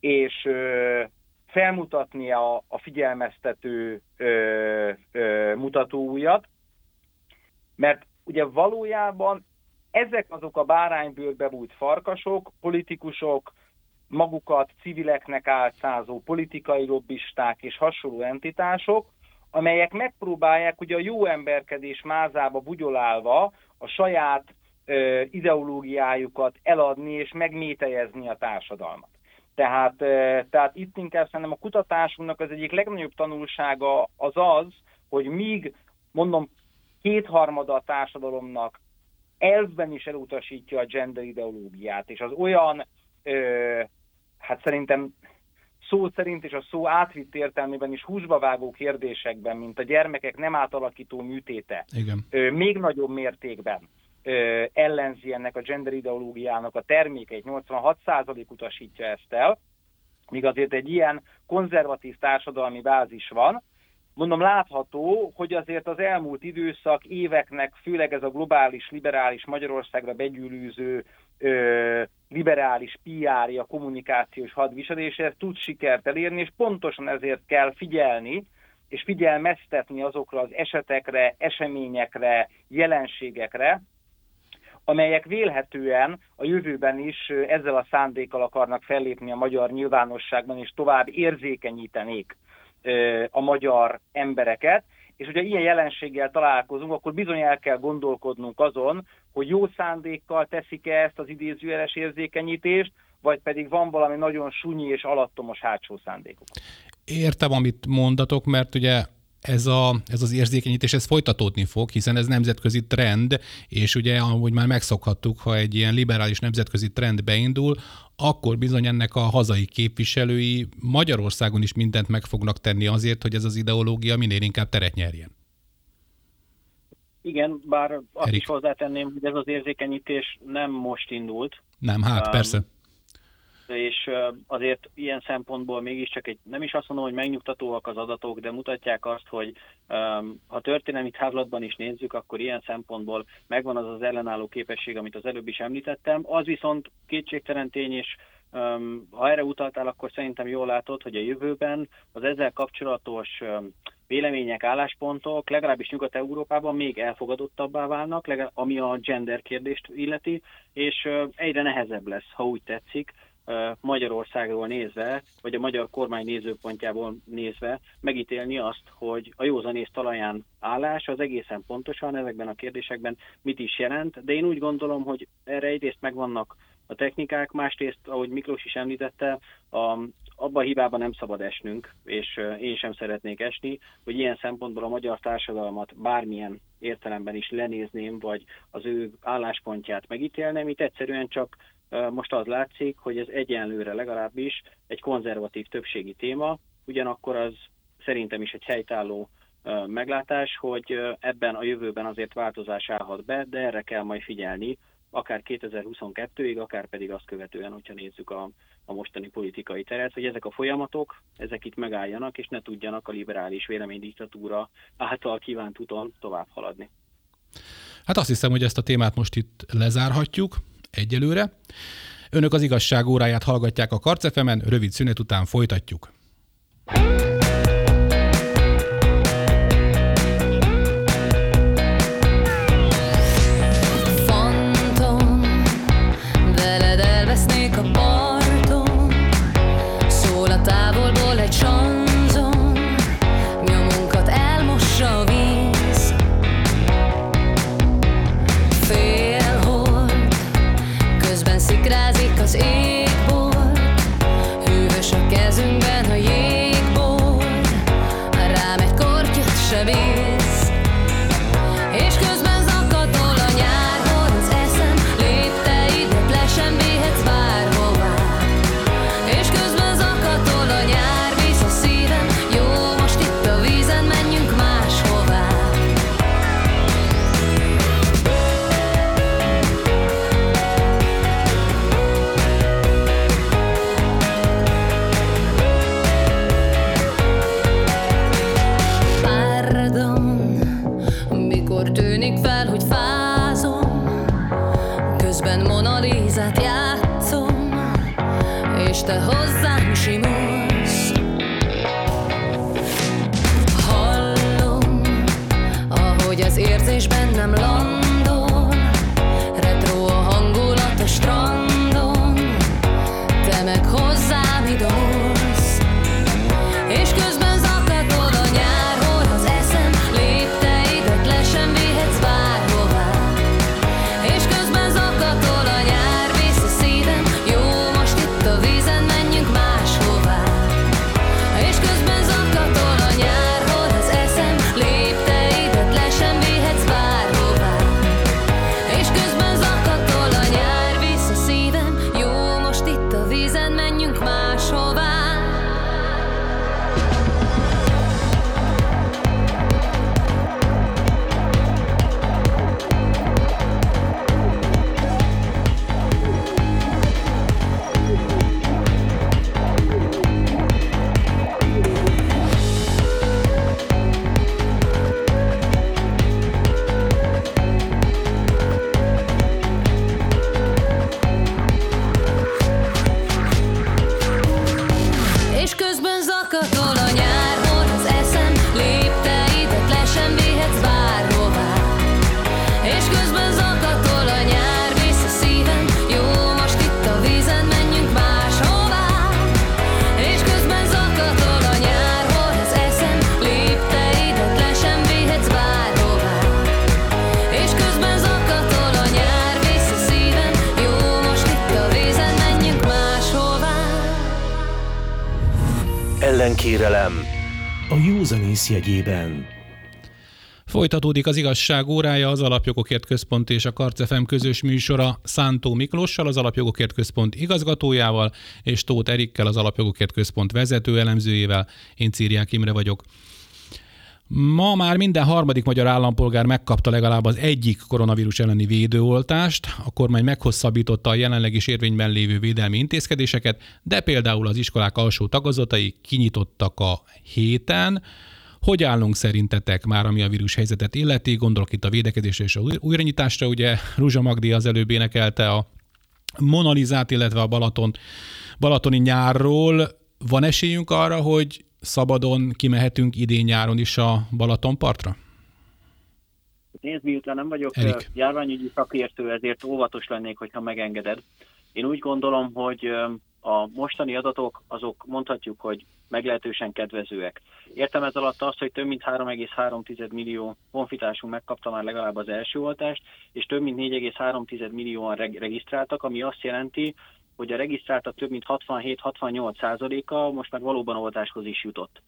és ö, felmutatni a, a figyelmeztető ö, ö, mutatóujjat, mert ugye valójában ezek azok a báránybőrbe bújt farkasok, politikusok, magukat civileknek álcázó politikai lobbisták és hasonló entitások, amelyek megpróbálják ugye a jó emberkedés mázába bugyolálva a saját ö, ideológiájukat eladni és megmételjezni a társadalmat. Tehát, ö, tehát itt inkább szerintem a kutatásunknak az egyik legnagyobb tanulsága az az, hogy míg, mondom, kétharmada a társadalomnak elvben is elutasítja a gender ideológiát, és az olyan ö, hát szerintem szó szerint és a szó átvitt értelmében is húsba vágó kérdésekben, mint a gyermekek nem átalakító műtéte,
Igen.
még nagyobb mértékben ellenzi ennek a gender ideológiának a termékeit, 86% utasítja ezt el, míg azért egy ilyen konzervatív társadalmi bázis van, mondom, látható, hogy azért az elmúlt időszak éveknek, főleg ez a globális, liberális Magyarországra begyűlűző ö, liberális PR-ja, kommunikációs hadviselése tud sikert elérni, és pontosan ezért kell figyelni, és figyelmeztetni azokra az esetekre, eseményekre, jelenségekre, amelyek vélhetően a jövőben is ezzel a szándékkal akarnak fellépni a magyar nyilvánosságban, és tovább érzékenyítenék a magyar embereket, és hogyha ilyen jelenséggel találkozunk, akkor bizony el kell gondolkodnunk azon, hogy jó szándékkal teszik-e ezt az idézőjeles érzékenyítést, vagy pedig van valami nagyon sunyi és alattomos hátsó szándékuk.
Értem, amit mondatok, mert ugye ez, a, ez az érzékenyítés ez folytatódni fog, hiszen ez nemzetközi trend, és ugye ahogy már megszokhattuk, ha egy ilyen liberális nemzetközi trend beindul, akkor bizony ennek a hazai képviselői Magyarországon is mindent meg fognak tenni azért, hogy ez az ideológia minél inkább teret nyerjen.
Igen, bár azt Erik. is hozzátenném, hogy ez az érzékenyítés nem most indult.
Nem, hát um, persze
és azért ilyen szempontból mégiscsak egy, nem is azt mondom, hogy megnyugtatóak az adatok, de mutatják azt, hogy ha történelmi távlatban is nézzük, akkor ilyen szempontból megvan az az ellenálló képesség, amit az előbb is említettem. Az viszont kétségtelen tény, és ha erre utaltál, akkor szerintem jól látod, hogy a jövőben az ezzel kapcsolatos vélemények, álláspontok legalábbis Nyugat-Európában még elfogadottabbá válnak, ami a gender kérdést illeti, és egyre nehezebb lesz, ha úgy tetszik, Magyarországról nézve, vagy a magyar kormány nézőpontjából nézve megítélni azt, hogy a józanész talaján állás az egészen pontosan ezekben a kérdésekben mit is jelent, de én úgy gondolom, hogy erre egyrészt megvannak a technikák, másrészt, ahogy Miklós is említette, a, abba a hibában nem szabad esnünk, és én sem szeretnék esni, hogy ilyen szempontból a magyar társadalmat bármilyen értelemben is lenézném, vagy az ő álláspontját megítélnem. Itt egyszerűen csak most az látszik, hogy ez egyenlőre legalábbis egy konzervatív többségi téma, ugyanakkor az szerintem is egy helytálló meglátás, hogy ebben a jövőben azért változás állhat be, de erre kell majd figyelni, akár 2022-ig, akár pedig azt követően, hogyha nézzük a, a mostani politikai teret, hogy ezek a folyamatok, ezek itt megálljanak, és ne tudjanak a liberális véleménydiktatúra által kívánt úton tovább haladni.
Hát azt hiszem, hogy ezt a témát most itt lezárhatjuk egyelőre. Önök az igazság óráját hallgatják a Karcefemen, rövid szünet után folytatjuk.
Krisz
Folytatódik az igazság órája, az Alapjogokért Központ és a Karcefem közös műsora Szántó Miklóssal, az Alapjogokért Központ igazgatójával, és Tóth Erikkel, az Alapjogokért Központ vezető elemzőjével. Én Círiák Imre vagyok. Ma már minden harmadik magyar állampolgár megkapta legalább az egyik koronavírus elleni védőoltást. A kormány meghosszabbította a jelenleg is érvényben lévő védelmi intézkedéseket, de például az iskolák alsó tagozatai kinyitottak a héten. Hogy állunk szerintetek már, ami a vírus helyzetet illeti? Gondolok itt a védekezésre és a újranyitásra. Ugye Ruzsa Magdi az előbb énekelte a Monalizát, illetve a Balaton, Balatoni nyárról. Van esélyünk arra, hogy szabadon kimehetünk idén nyáron is a Balatonpartra?
Nézd, miután nem vagyok Erik. járványügyi szakértő, ezért óvatos lennék, hogyha megengeded. Én úgy gondolom, hogy a mostani adatok azok mondhatjuk, hogy meglehetősen kedvezőek. Értem ez alatt azt, hogy több mint 3,3 millió honfitársunk megkapta már legalább az első oltást, és több mint 4,3 millióan regisztráltak, ami azt jelenti, hogy a regisztráltak több mint 67-68 százaléka most már valóban oltáshoz is jutott.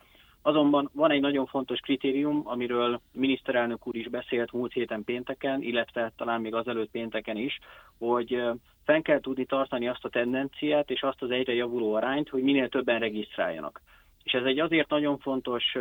Azonban van egy nagyon fontos kritérium, amiről miniszterelnök úr is beszélt múlt héten pénteken, illetve talán még azelőtt pénteken is, hogy fenn kell tudni tartani azt a tendenciát és azt az egyre javuló arányt, hogy minél többen regisztráljanak. És ez egy azért nagyon fontos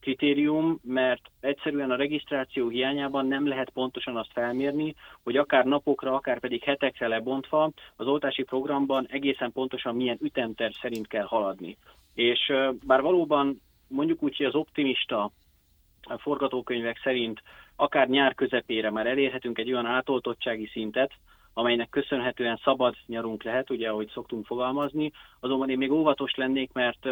kritérium, mert egyszerűen a regisztráció hiányában nem lehet pontosan azt felmérni, hogy akár napokra, akár pedig hetekre lebontva az oltási programban egészen pontosan milyen ütemterv szerint kell haladni. És bár valóban mondjuk úgy, hogy az optimista forgatókönyvek szerint akár nyár közepére már elérhetünk egy olyan átoltottsági szintet, amelynek köszönhetően szabad nyarunk lehet, ugye ahogy szoktunk fogalmazni, azonban én még óvatos lennék, mert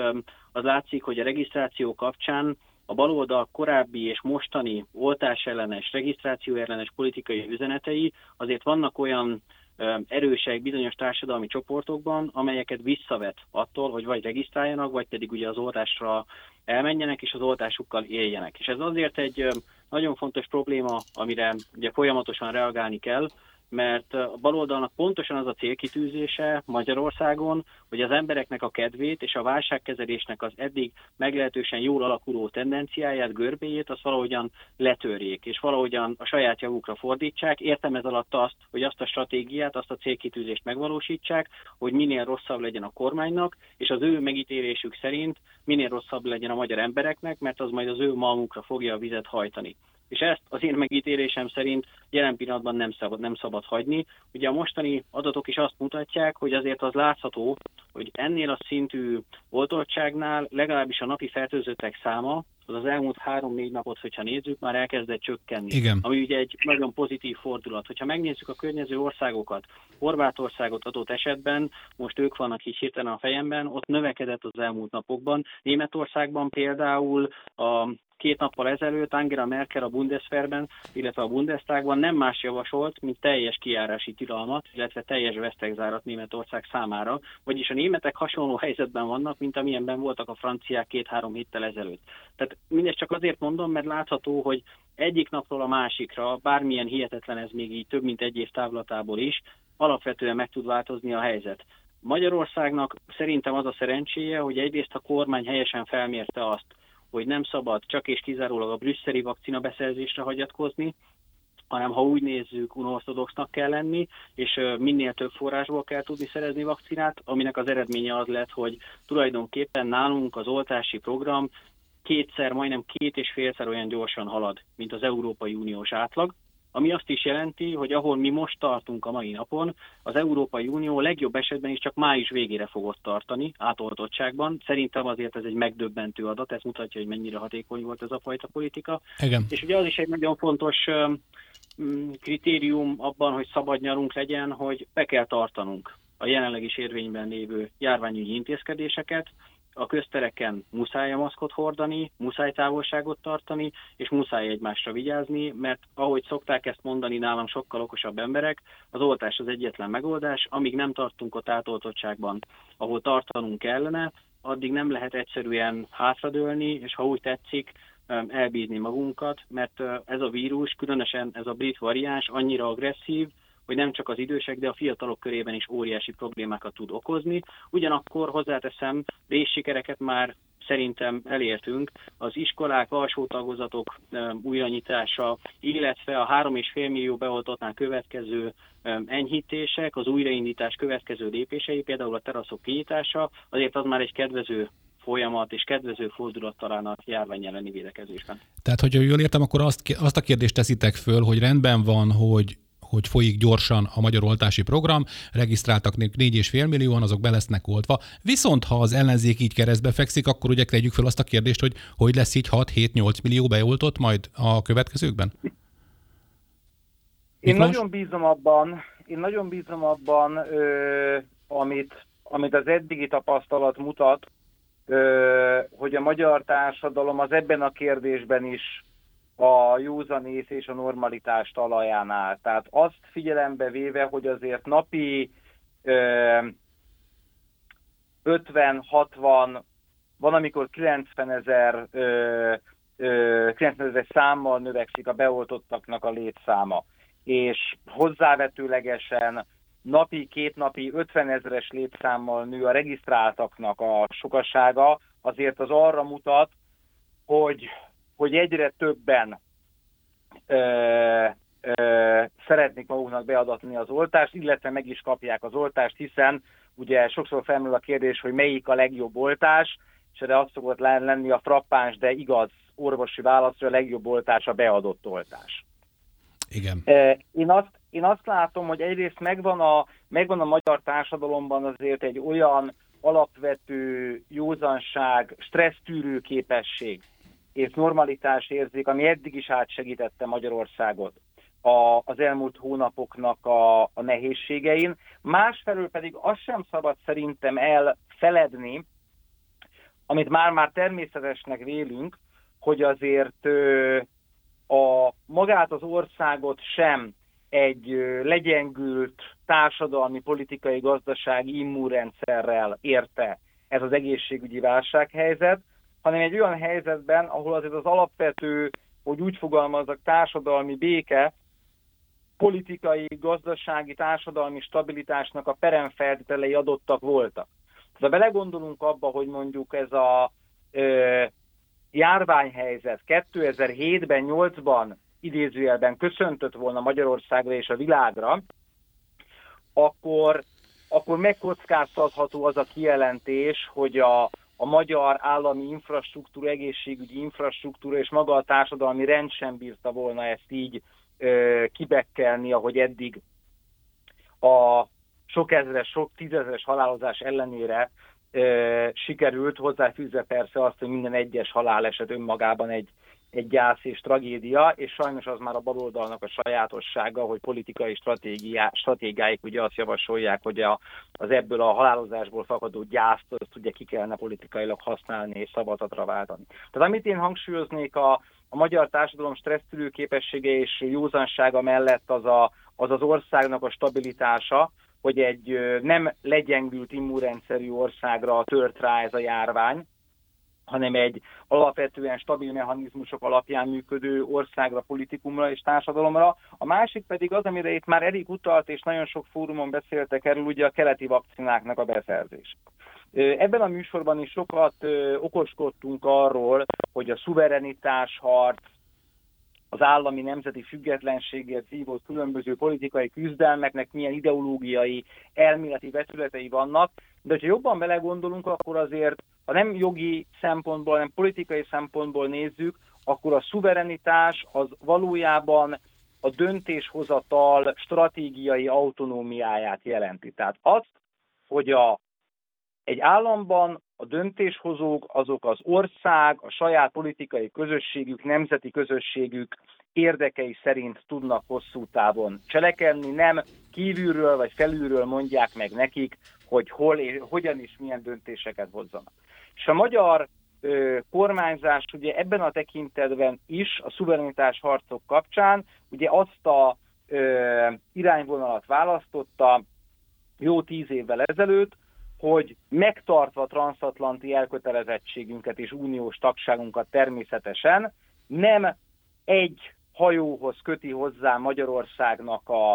az látszik, hogy a regisztráció kapcsán a baloldal korábbi és mostani oltás ellenes, regisztráció ellenes politikai üzenetei azért vannak olyan erősek bizonyos társadalmi csoportokban, amelyeket visszavet attól, hogy vagy regisztráljanak, vagy pedig ugye az oltásra elmenjenek és az oltásukkal éljenek. És ez azért egy nagyon fontos probléma, amire ugye folyamatosan reagálni kell, mert a baloldalnak pontosan az a célkitűzése Magyarországon, hogy az embereknek a kedvét és a válságkezelésnek az eddig meglehetősen jól alakuló tendenciáját, görbéjét, azt valahogyan letörjék, és valahogyan a saját javukra fordítsák. Értem ez alatt azt, hogy azt a stratégiát, azt a célkitűzést megvalósítsák, hogy minél rosszabb legyen a kormánynak, és az ő megítélésük szerint minél rosszabb legyen a magyar embereknek, mert az majd az ő malmukra fogja a vizet hajtani. És ezt az én megítélésem szerint jelen pillanatban nem szabad, nem szabad hagyni. Ugye a mostani adatok is azt mutatják, hogy azért az látható, hogy ennél a szintű oltottságnál legalábbis a napi fertőzöttek száma az az elmúlt három-négy napot, hogyha nézzük, már elkezdett csökkenni.
Igen.
Ami ugye egy nagyon pozitív fordulat. Hogyha megnézzük a környező országokat, Horvátországot adott esetben, most ők vannak így hirtelen a fejemben, ott növekedett az elmúlt napokban. Németországban például a két nappal ezelőtt Angela Merkel a Bundeswehrben, illetve a Bundestagban nem más javasolt, mint teljes kiárási tilalmat, illetve teljes vesztegzárat Németország számára, vagyis a németek hasonló helyzetben vannak, mint amilyenben voltak a franciák két-három héttel ezelőtt. Tehát mindezt csak azért mondom, mert látható, hogy egyik napról a másikra, bármilyen hihetetlen ez még így több mint egy év távlatából is, alapvetően meg tud változni a helyzet. Magyarországnak szerintem az a szerencséje, hogy egyrészt a kormány helyesen felmérte azt, hogy nem szabad csak és kizárólag a brüsszeli vakcina beszerzésre hagyatkozni, hanem ha úgy nézzük, unortodoxnak kell lenni, és minél több forrásból kell tudni szerezni vakcinát, aminek az eredménye az lett, hogy tulajdonképpen nálunk az oltási program kétszer, majdnem két és félszer olyan gyorsan halad, mint az Európai Uniós átlag, ami azt is jelenti, hogy ahol mi most tartunk a mai napon, az Európai Unió legjobb esetben is csak május végére fogott tartani átoltottságban. Szerintem azért ez egy megdöbbentő adat, ez mutatja, hogy mennyire hatékony volt ez a fajta politika.
Igen.
És ugye az is egy nagyon fontos mm, kritérium abban, hogy szabad nyarunk legyen, hogy be kell tartanunk a jelenleg is érvényben lévő járványügyi intézkedéseket, a köztereken muszáj a maszkot hordani, muszáj távolságot tartani, és muszáj egymásra vigyázni, mert ahogy szokták ezt mondani nálam sokkal okosabb emberek, az oltás az egyetlen megoldás, amíg nem tartunk ott átoltottságban, ahol tartanunk kellene, addig nem lehet egyszerűen hátradőlni, és ha úgy tetszik, elbízni magunkat, mert ez a vírus, különösen ez a brit variáns annyira agresszív, hogy nem csak az idősek, de a fiatalok körében is óriási problémákat tud okozni. Ugyanakkor hozzáteszem, részsikereket már szerintem elértünk. Az iskolák, alsó tagozatok újranyitása, illetve a 3,5 millió beoltottnál következő enyhítések, az újraindítás következő lépései, például a teraszok kinyitása, azért az már egy kedvező folyamat és kedvező fordulat talán a járvány elleni védekezésben.
Tehát, hogyha jól értem, akkor azt, azt a kérdést teszitek föl, hogy rendben van, hogy hogy folyik gyorsan a magyar oltási program, regisztráltak 4,5 millióan, azok be lesznek oltva. Viszont ha az ellenzék így keresztbe fekszik, akkor ugye tegyük fel azt a kérdést, hogy hogy lesz így 6-7-8 millió beoltott majd a következőkben?
Én nagyon bízom abban, én nagyon bízom abban, ö, amit, amit az eddigi tapasztalat mutat, ö, hogy a magyar társadalom az ebben a kérdésben is a józanész és a normalitás talaján áll. Tehát azt figyelembe véve, hogy azért napi ö, 50-60, van amikor 90 ezer 90 ezer számmal növekszik a beoltottaknak a létszáma, és hozzávetőlegesen napi, két napi 50 ezeres létszámmal nő a regisztráltaknak a sokasága, azért az arra mutat, hogy hogy egyre többen ö, ö, szeretnék maguknak beadatni az oltást, illetve meg is kapják az oltást, hiszen ugye sokszor felmerül a kérdés, hogy melyik a legjobb oltás, és erre azt szokott lenni a frappáns, de igaz orvosi válasz, hogy a legjobb oltás a beadott oltás.
Igen.
Én azt, én azt látom, hogy egyrészt megvan a, megvan a magyar társadalomban azért egy olyan alapvető józanság, stressztűrő képesség, és normalitás érzik, ami eddig is átsegítette Magyarországot a, az elmúlt hónapoknak a, a nehézségein. Másfelől pedig azt sem szabad szerintem elfeledni, amit már-már természetesnek vélünk, hogy azért ö, a magát az országot sem egy ö, legyengült társadalmi, politikai, gazdasági immunrendszerrel érte ez az egészségügyi válsághelyzet, hanem egy olyan helyzetben, ahol azért az alapvető, hogy úgy fogalmazok, társadalmi béke, politikai, gazdasági, társadalmi stabilitásnak a peremfeltételei adottak voltak. Ha belegondolunk abba, hogy mondjuk ez a ö, járványhelyzet 2007-ben, 8-ban idézőjelben köszöntött volna Magyarországra és a világra, akkor, akkor megkockáztatható az a kijelentés, hogy a, a magyar állami infrastruktúra, egészségügyi infrastruktúra és maga a társadalmi rend sem bírta volna ezt így ö, kibekkelni, ahogy eddig a sok ezeres, sok tízezeres halálozás ellenére ö, sikerült, hozzáfűzve persze azt, hogy minden egyes haláleset önmagában egy, egy gyász és tragédia, és sajnos az már a baloldalnak a sajátossága, hogy politikai stratégiá, stratégiáik ugye azt javasolják, hogy a, az ebből a halálozásból fakadó gyászt azt ugye ki kellene politikailag használni és szavazatra váltani. Tehát amit én hangsúlyoznék a, a magyar társadalom stressztűrő képessége és józansága mellett az, a, az az országnak a stabilitása, hogy egy nem legyengült immunrendszerű országra tört rá ez a járvány, hanem egy alapvetően stabil mechanizmusok alapján működő országra, politikumra és társadalomra. A másik pedig az, amire itt már Erik utalt, és nagyon sok fórumon beszéltek erről, ugye a keleti vakcináknak a beszerzés. Ebben a műsorban is sokat okoskodtunk arról, hogy a szuverenitás harc, az állami nemzeti függetlenségért vívott különböző politikai küzdelmeknek milyen ideológiai, elméleti vetületei vannak, de ha jobban belegondolunk, akkor azért, ha nem jogi szempontból, hanem politikai szempontból nézzük, akkor a szuverenitás az valójában a döntéshozatal stratégiai autonómiáját jelenti. Tehát azt, hogy a, egy államban a döntéshozók azok az ország, a saját politikai közösségük, nemzeti közösségük érdekei szerint tudnak hosszú távon cselekedni, nem kívülről vagy felülről mondják meg nekik, hogy hol hogyan is milyen döntéseket hozzanak. És a magyar ö, kormányzás ugye ebben a tekintetben is a szuverenitás harcok kapcsán ugye azt a ö, irányvonalat választotta jó tíz évvel ezelőtt, hogy megtartva transatlanti elkötelezettségünket és uniós tagságunkat természetesen nem egy hajóhoz köti hozzá Magyarországnak a,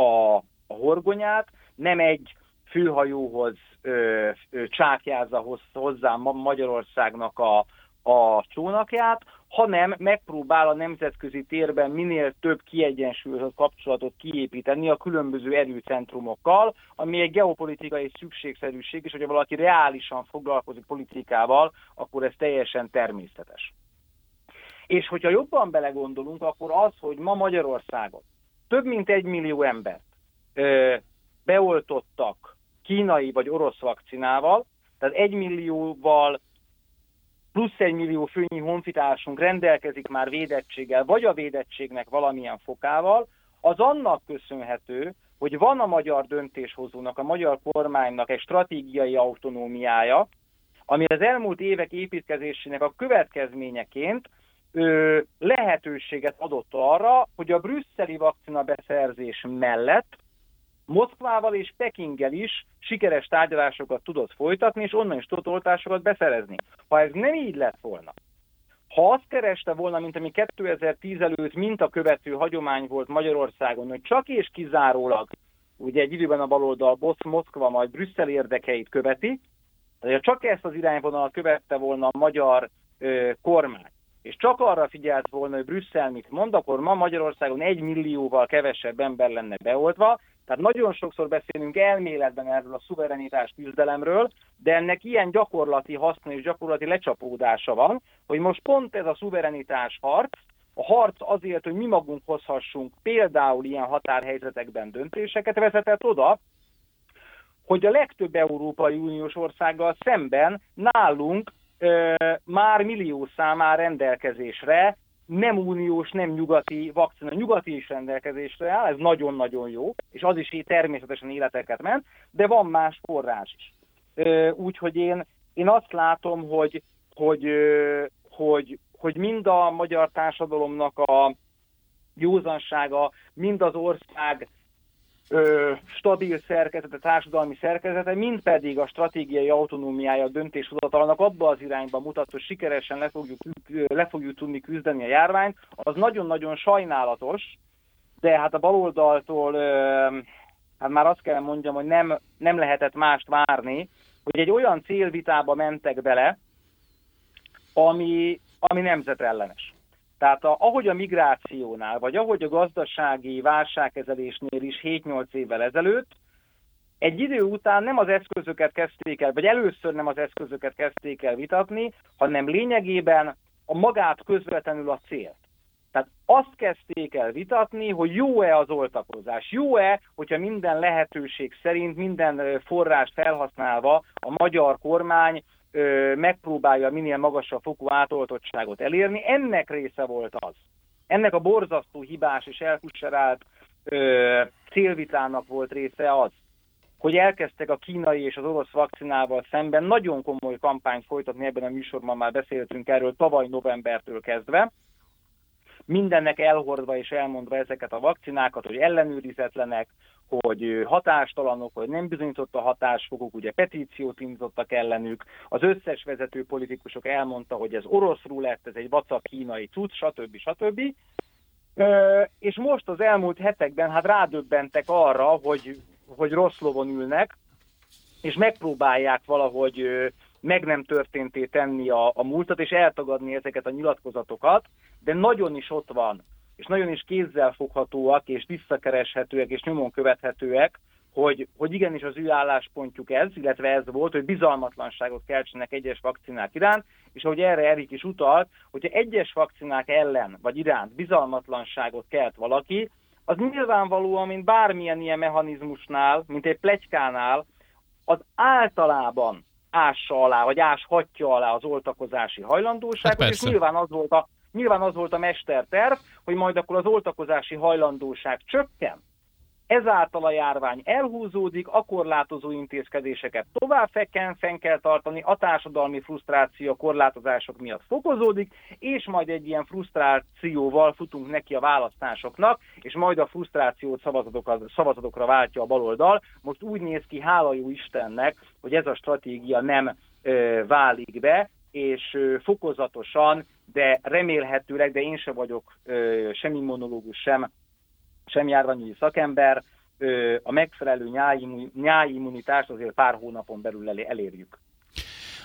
a, a horgonyát, nem egy főhajóhoz ö, ö, csákjázza hozzá Magyarországnak a, a csónakját, hanem megpróbál a nemzetközi térben minél több kiegyensúlyozott kapcsolatot kiépíteni a különböző erőcentrumokkal, ami egy geopolitikai szükségszerűség, és hogyha valaki reálisan foglalkozik politikával, akkor ez teljesen természetes. És hogyha jobban belegondolunk, akkor az, hogy ma Magyarországon több mint egy millió embert ö, beoltottak kínai vagy orosz vakcinával, tehát egy millióval plusz egy millió főnyi honfitársunk rendelkezik már védettséggel, vagy a védettségnek valamilyen fokával, az annak köszönhető, hogy van a magyar döntéshozónak, a magyar kormánynak egy stratégiai autonómiája, ami az elmúlt évek építkezésének a következményeként ö, lehetőséget adott arra, hogy a brüsszeli vakcina beszerzés mellett Moszkvával és Pekinggel is sikeres tárgyalásokat tudott folytatni, és onnan is tudott oltásokat beszerezni. Ha ez nem így lett volna, ha azt kereste volna, mint ami 2010 előtt mint a követő hagyomány volt Magyarországon, hogy csak és kizárólag, ugye egy időben a baloldal Bosz, Moszkva, majd Brüsszel érdekeit követi, ha csak ezt az irányvonalat követte volna a magyar ö, kormány, és csak arra figyelt volna, hogy Brüsszel mit mond, akkor ma Magyarországon egy millióval kevesebb ember lenne beoltva, tehát nagyon sokszor beszélünk elméletben erről a szuverenitás küzdelemről, de ennek ilyen gyakorlati haszna és gyakorlati lecsapódása van, hogy most pont ez a szuverenitás harc, a harc azért, hogy mi magunk hozhassunk például ilyen határhelyzetekben döntéseket, vezetett oda, hogy a legtöbb Európai Uniós országgal szemben nálunk ö, már millió számá rendelkezésre nem uniós, nem nyugati vakcina. Nyugati is rendelkezésre áll, ez nagyon-nagyon jó, és az is így természetesen életeket ment, de van más forrás is. Úgyhogy én, én azt látom, hogy, hogy, hogy, hogy mind a magyar társadalomnak a józansága, mind az ország ö, stabil szerkezete, társadalmi szerkezete, mind pedig a stratégiai autonómiája a döntéshozatalnak abba az irányba mutat, hogy sikeresen le fogjuk, le fogjuk tudni küzdeni a járványt, az nagyon-nagyon sajnálatos, de hát a baloldaltól hát már azt kell mondjam, hogy nem, nem lehetett mást várni, hogy egy olyan célvitába mentek bele, ami, ami nemzetellenes. Tehát a, ahogy a migrációnál, vagy ahogy a gazdasági válságkezelésnél is 7-8 évvel ezelőtt, egy idő után nem az eszközöket kezdték el, vagy először nem az eszközöket kezdték el vitatni, hanem lényegében a magát közvetlenül a célt. Tehát azt kezdték el vitatni, hogy jó-e az oltakozás, jó-e, hogyha minden lehetőség szerint, minden forrást felhasználva a magyar kormány megpróbálja minél magasabb fokú átoltottságot elérni. Ennek része volt az. Ennek a borzasztó hibás és elkusserált célvitának volt része az, hogy elkezdtek a kínai és az orosz vakcinával szemben nagyon komoly kampányt folytatni, ebben a műsorban már beszéltünk erről tavaly novembertől kezdve, mindennek elhordva és elmondva ezeket a vakcinákat, hogy ellenőrizetlenek, hogy hatástalanok, hogy nem bizonyított a hatásfokuk, ugye petíciót indítottak ellenük, az összes vezető politikusok elmondta, hogy ez orosz lett, ez egy vacak kínai cucc, stb. stb. És most az elmúlt hetekben hát rádöbbentek arra, hogy, hogy rossz lovon ülnek, és megpróbálják valahogy meg nem történté tenni a, a múltat, és eltagadni ezeket a nyilatkozatokat, de nagyon is ott van és nagyon is kézzelfoghatóak, és visszakereshetőek, és nyomon követhetőek, hogy, hogy igenis az ő álláspontjuk ez, illetve ez volt, hogy bizalmatlanságot keltsenek egyes vakcinák iránt, és ahogy erre Erik is utalt, hogyha egyes vakcinák ellen vagy iránt bizalmatlanságot kelt valaki, az nyilvánvalóan, mint bármilyen ilyen mechanizmusnál, mint egy plegykánál, az általában ássa alá, vagy áshatja alá az oltakozási hajlandóságot, hát és nyilván az volt a Nyilván az volt a mesterterv, hogy majd akkor az oltakozási hajlandóság csökken, ezáltal a járvány elhúzódik, a korlátozó intézkedéseket tovább fekken, fenn kell tartani, a társadalmi frusztráció a korlátozások miatt fokozódik, és majd egy ilyen frusztrációval futunk neki a választásoknak, és majd a frusztrációt szavazatokra, szavazatokra váltja a baloldal. Most úgy néz ki, hála jó Istennek, hogy ez a stratégia nem ö, válik be, és fokozatosan de remélhetőleg, de én sem vagyok ö, sem immunológus, sem, sem járványügyi szakember, a megfelelő nyáimmunitást azért pár hónapon belül elérjük.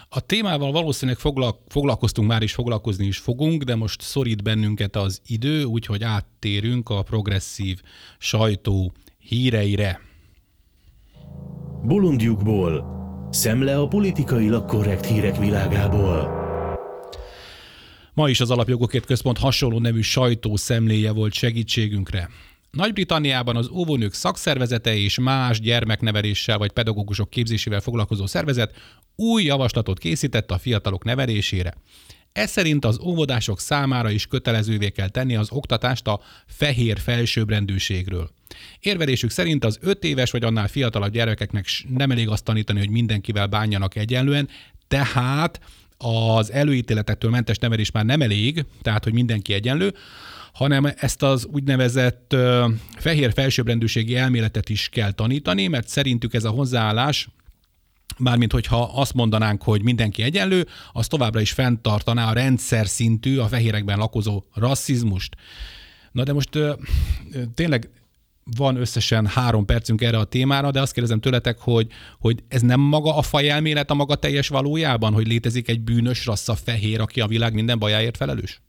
A témával valószínűleg foglalkoztunk már is, foglalkozni is fogunk, de most szorít bennünket az idő, úgyhogy áttérünk a progresszív sajtó híreire.
Bolondjukból. Szemle a politikailag korrekt hírek világából.
Ma is az Alapjogokért Központ hasonló nevű sajtószemléje volt segítségünkre. Nagy-Britanniában az óvónők szakszervezete és más gyermekneveléssel vagy pedagógusok képzésével foglalkozó szervezet új javaslatot készített a fiatalok nevelésére. Ez szerint az óvodások számára is kötelezővé kell tenni az oktatást a fehér felsőbbrendűségről. Érvelésük szerint az 5 éves vagy annál fiatalabb gyerekeknek nem elég azt tanítani, hogy mindenkivel bánjanak egyenlően, tehát az előítéletektől mentes nevelés már nem elég, tehát hogy mindenki egyenlő, hanem ezt az úgynevezett fehér felsőbbrendűségi elméletet is kell tanítani, mert szerintük ez a hozzáállás Mármint, hogyha azt mondanánk, hogy mindenki egyenlő, az továbbra is fenntartaná a rendszer szintű, a fehérekben lakozó rasszizmust. Na de most tényleg van összesen három percünk erre a témára, de azt kérdezem tőletek, hogy, hogy ez nem maga a fajelmélet a maga teljes valójában, hogy létezik egy bűnös rassza fehér, aki a világ minden bajáért felelős?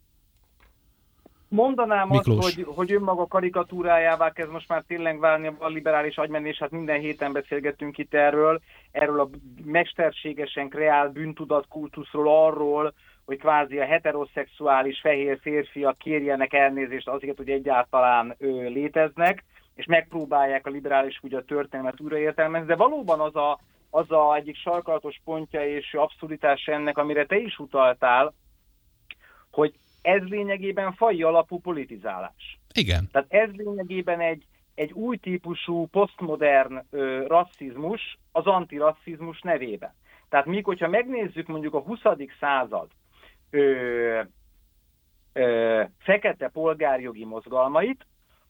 Mondanám Miklós. azt, hogy, hogy önmaga karikatúrájává kezd most már tényleg válni a liberális agymenés, hát minden héten beszélgettünk itt erről, erről a mesterségesen kreált bűntudat kultuszról, arról, hogy kvázi a heteroszexuális fehér férfiak kérjenek elnézést azért, hogy egyáltalán ő, léteznek, és megpróbálják a liberális ugye a történelmet újraértelmezni, de valóban az a, az a egyik sarkalatos pontja és abszurditás ennek, amire te is utaltál, hogy ez lényegében fai alapú politizálás.
Igen.
Tehát ez lényegében egy, egy új típusú, posztmodern ö, rasszizmus az antirasszizmus nevében. Tehát míg, hogyha megnézzük mondjuk a 20. század ö, ö, fekete polgárjogi mozgalmait,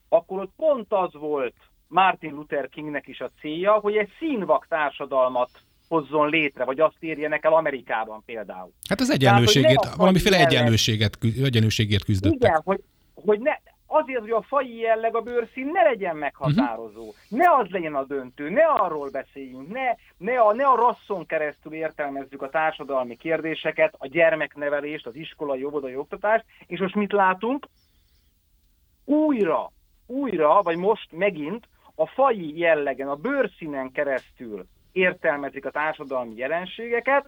akkor ott pont az volt Martin Luther Kingnek is a célja, hogy egy színvak társadalmat hozzon létre, vagy azt érjenek el Amerikában például.
Hát az egyenlőségét, Tehát, valamiféle egyenlőséget, egyenlőségért küzdöttek.
Igen, hogy, hogy ne, azért, hogy a fai jelleg, a bőrszín ne legyen meghatározó. Uh-huh. Ne az legyen a döntő, ne arról beszéljünk, ne, ne, a, ne a rasszon keresztül értelmezzük a társadalmi kérdéseket, a gyermeknevelést, az iskolai, óvodai oktatást, és most mit látunk? Újra, újra, vagy most megint a fai jellegen, a bőrszínen keresztül értelmezik a társadalmi jelenségeket,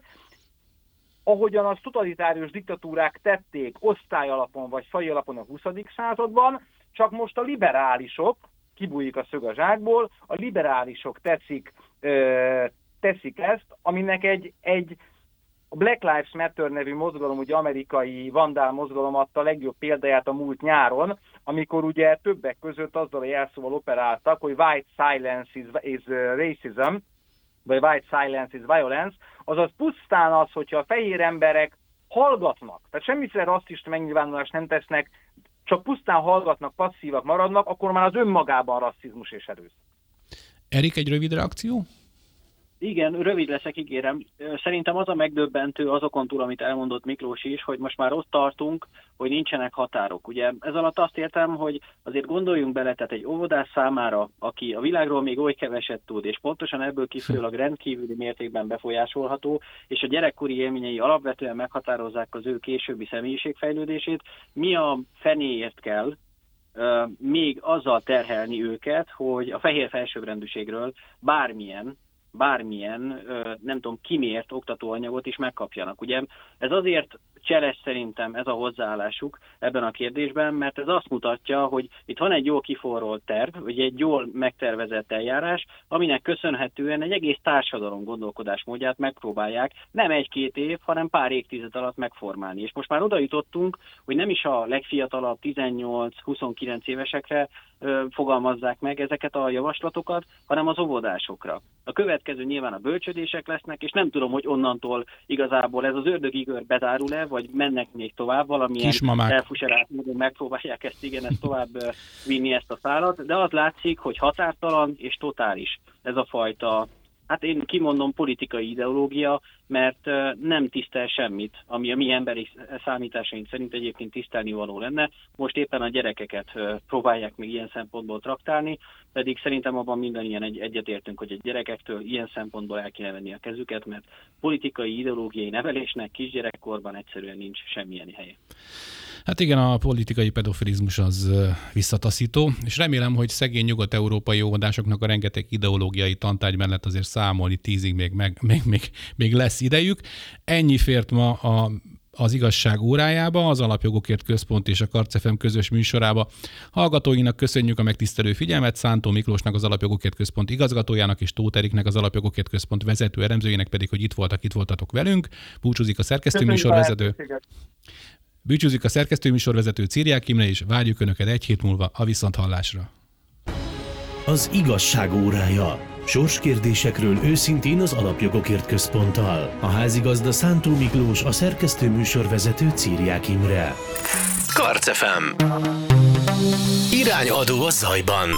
ahogyan az totalitárius diktatúrák tették osztály alapon vagy faj alapon a 20. században, csak most a liberálisok, kibújik a szög a zsákból, a liberálisok teszik, ö, teszik ezt, aminek egy, egy a Black Lives Matter nevű mozgalom, ugye amerikai vandál mozgalom adta legjobb példáját a múlt nyáron, amikor ugye többek között azzal a jelszóval operáltak, hogy white silence is, is racism, vagy white silence is violence, azaz pusztán az, hogyha a fehér emberek hallgatnak, tehát semmiféle rasszista megnyilvánulást nem tesznek, csak pusztán hallgatnak, passzívak maradnak, akkor már az önmagában rasszizmus és erőszak.
Erik, egy rövid reakció?
Igen, rövid leszek, ígérem. Szerintem az a megdöbbentő azokon túl, amit elmondott Miklós is, hogy most már ott tartunk, hogy nincsenek határok. Ugye ez alatt azt értem, hogy azért gondoljunk bele, tehát egy óvodás számára, aki a világról még oly keveset tud, és pontosan ebből kifolyólag rendkívüli mértékben befolyásolható, és a gyerekkori élményei alapvetően meghatározzák az ő későbbi személyiségfejlődését, mi a fenéért kell még azzal terhelni őket, hogy a fehér felsőbbrendűségről bármilyen bármilyen, nem tudom, kimért oktatóanyagot is megkapjanak. Ugye ez azért cseles szerintem ez a hozzáállásuk ebben a kérdésben, mert ez azt mutatja, hogy itt van egy jól kiforrolt terv, vagy egy jól megtervezett eljárás, aminek köszönhetően egy egész társadalom gondolkodásmódját megpróbálják nem egy-két év, hanem pár évtized alatt megformálni. És most már oda jutottunk, hogy nem is a legfiatalabb 18-29 évesekre ö, fogalmazzák meg ezeket a javaslatokat, hanem az óvodásokra. A következő nyilván a bölcsödések lesznek, és nem tudom, hogy onnantól igazából ez az ördögi kör bezárul-e, vagy mennek még tovább, valamilyen elfuserált módon megpróbálják ezt, igen, ezt tovább vinni ezt a szállat, de az látszik, hogy határtalan és totális ez a fajta hát én kimondom politikai ideológia, mert nem tisztel semmit, ami a mi emberi számításaink szerint egyébként tisztelni való lenne. Most éppen a gyerekeket próbálják még ilyen szempontból traktálni, pedig szerintem abban mindannyian egy, egyetértünk, hogy a gyerekektől ilyen szempontból el kéne venni a kezüket, mert politikai, ideológiai nevelésnek kisgyerekkorban egyszerűen nincs semmilyen helye.
Hát igen, a politikai pedofilizmus az visszataszító, és remélem, hogy szegény nyugat-európai óvodásoknak a rengeteg ideológiai tantárgy mellett azért számolni tízig még, meg, még, még, még lesz idejük. Ennyi fért ma a az igazság órájába, az Alapjogokért Központ és a Karcefem közös műsorába. Hallgatóinak köszönjük a megtisztelő figyelmet, Szántó Miklósnak az Alapjogokért Központ igazgatójának és Tóth Eriknek az Alapjogokért Központ vezető elemzőjének pedig, hogy itt voltak, itt voltatok velünk. Búcsúzik a szerkesztő műsorvezető. Búcsúzik a szerkesztő műsorvezető Círiák Imre, és várjuk Önöket egy hét múlva a Viszonthallásra.
Az igazság órája. Sorskérdésekről őszintén az Alapjogokért Központtal. A házigazda Szántó Miklós, a szerkesztő műsorvezető Círiák Imre.
Karcefem. Irányadó a zajban.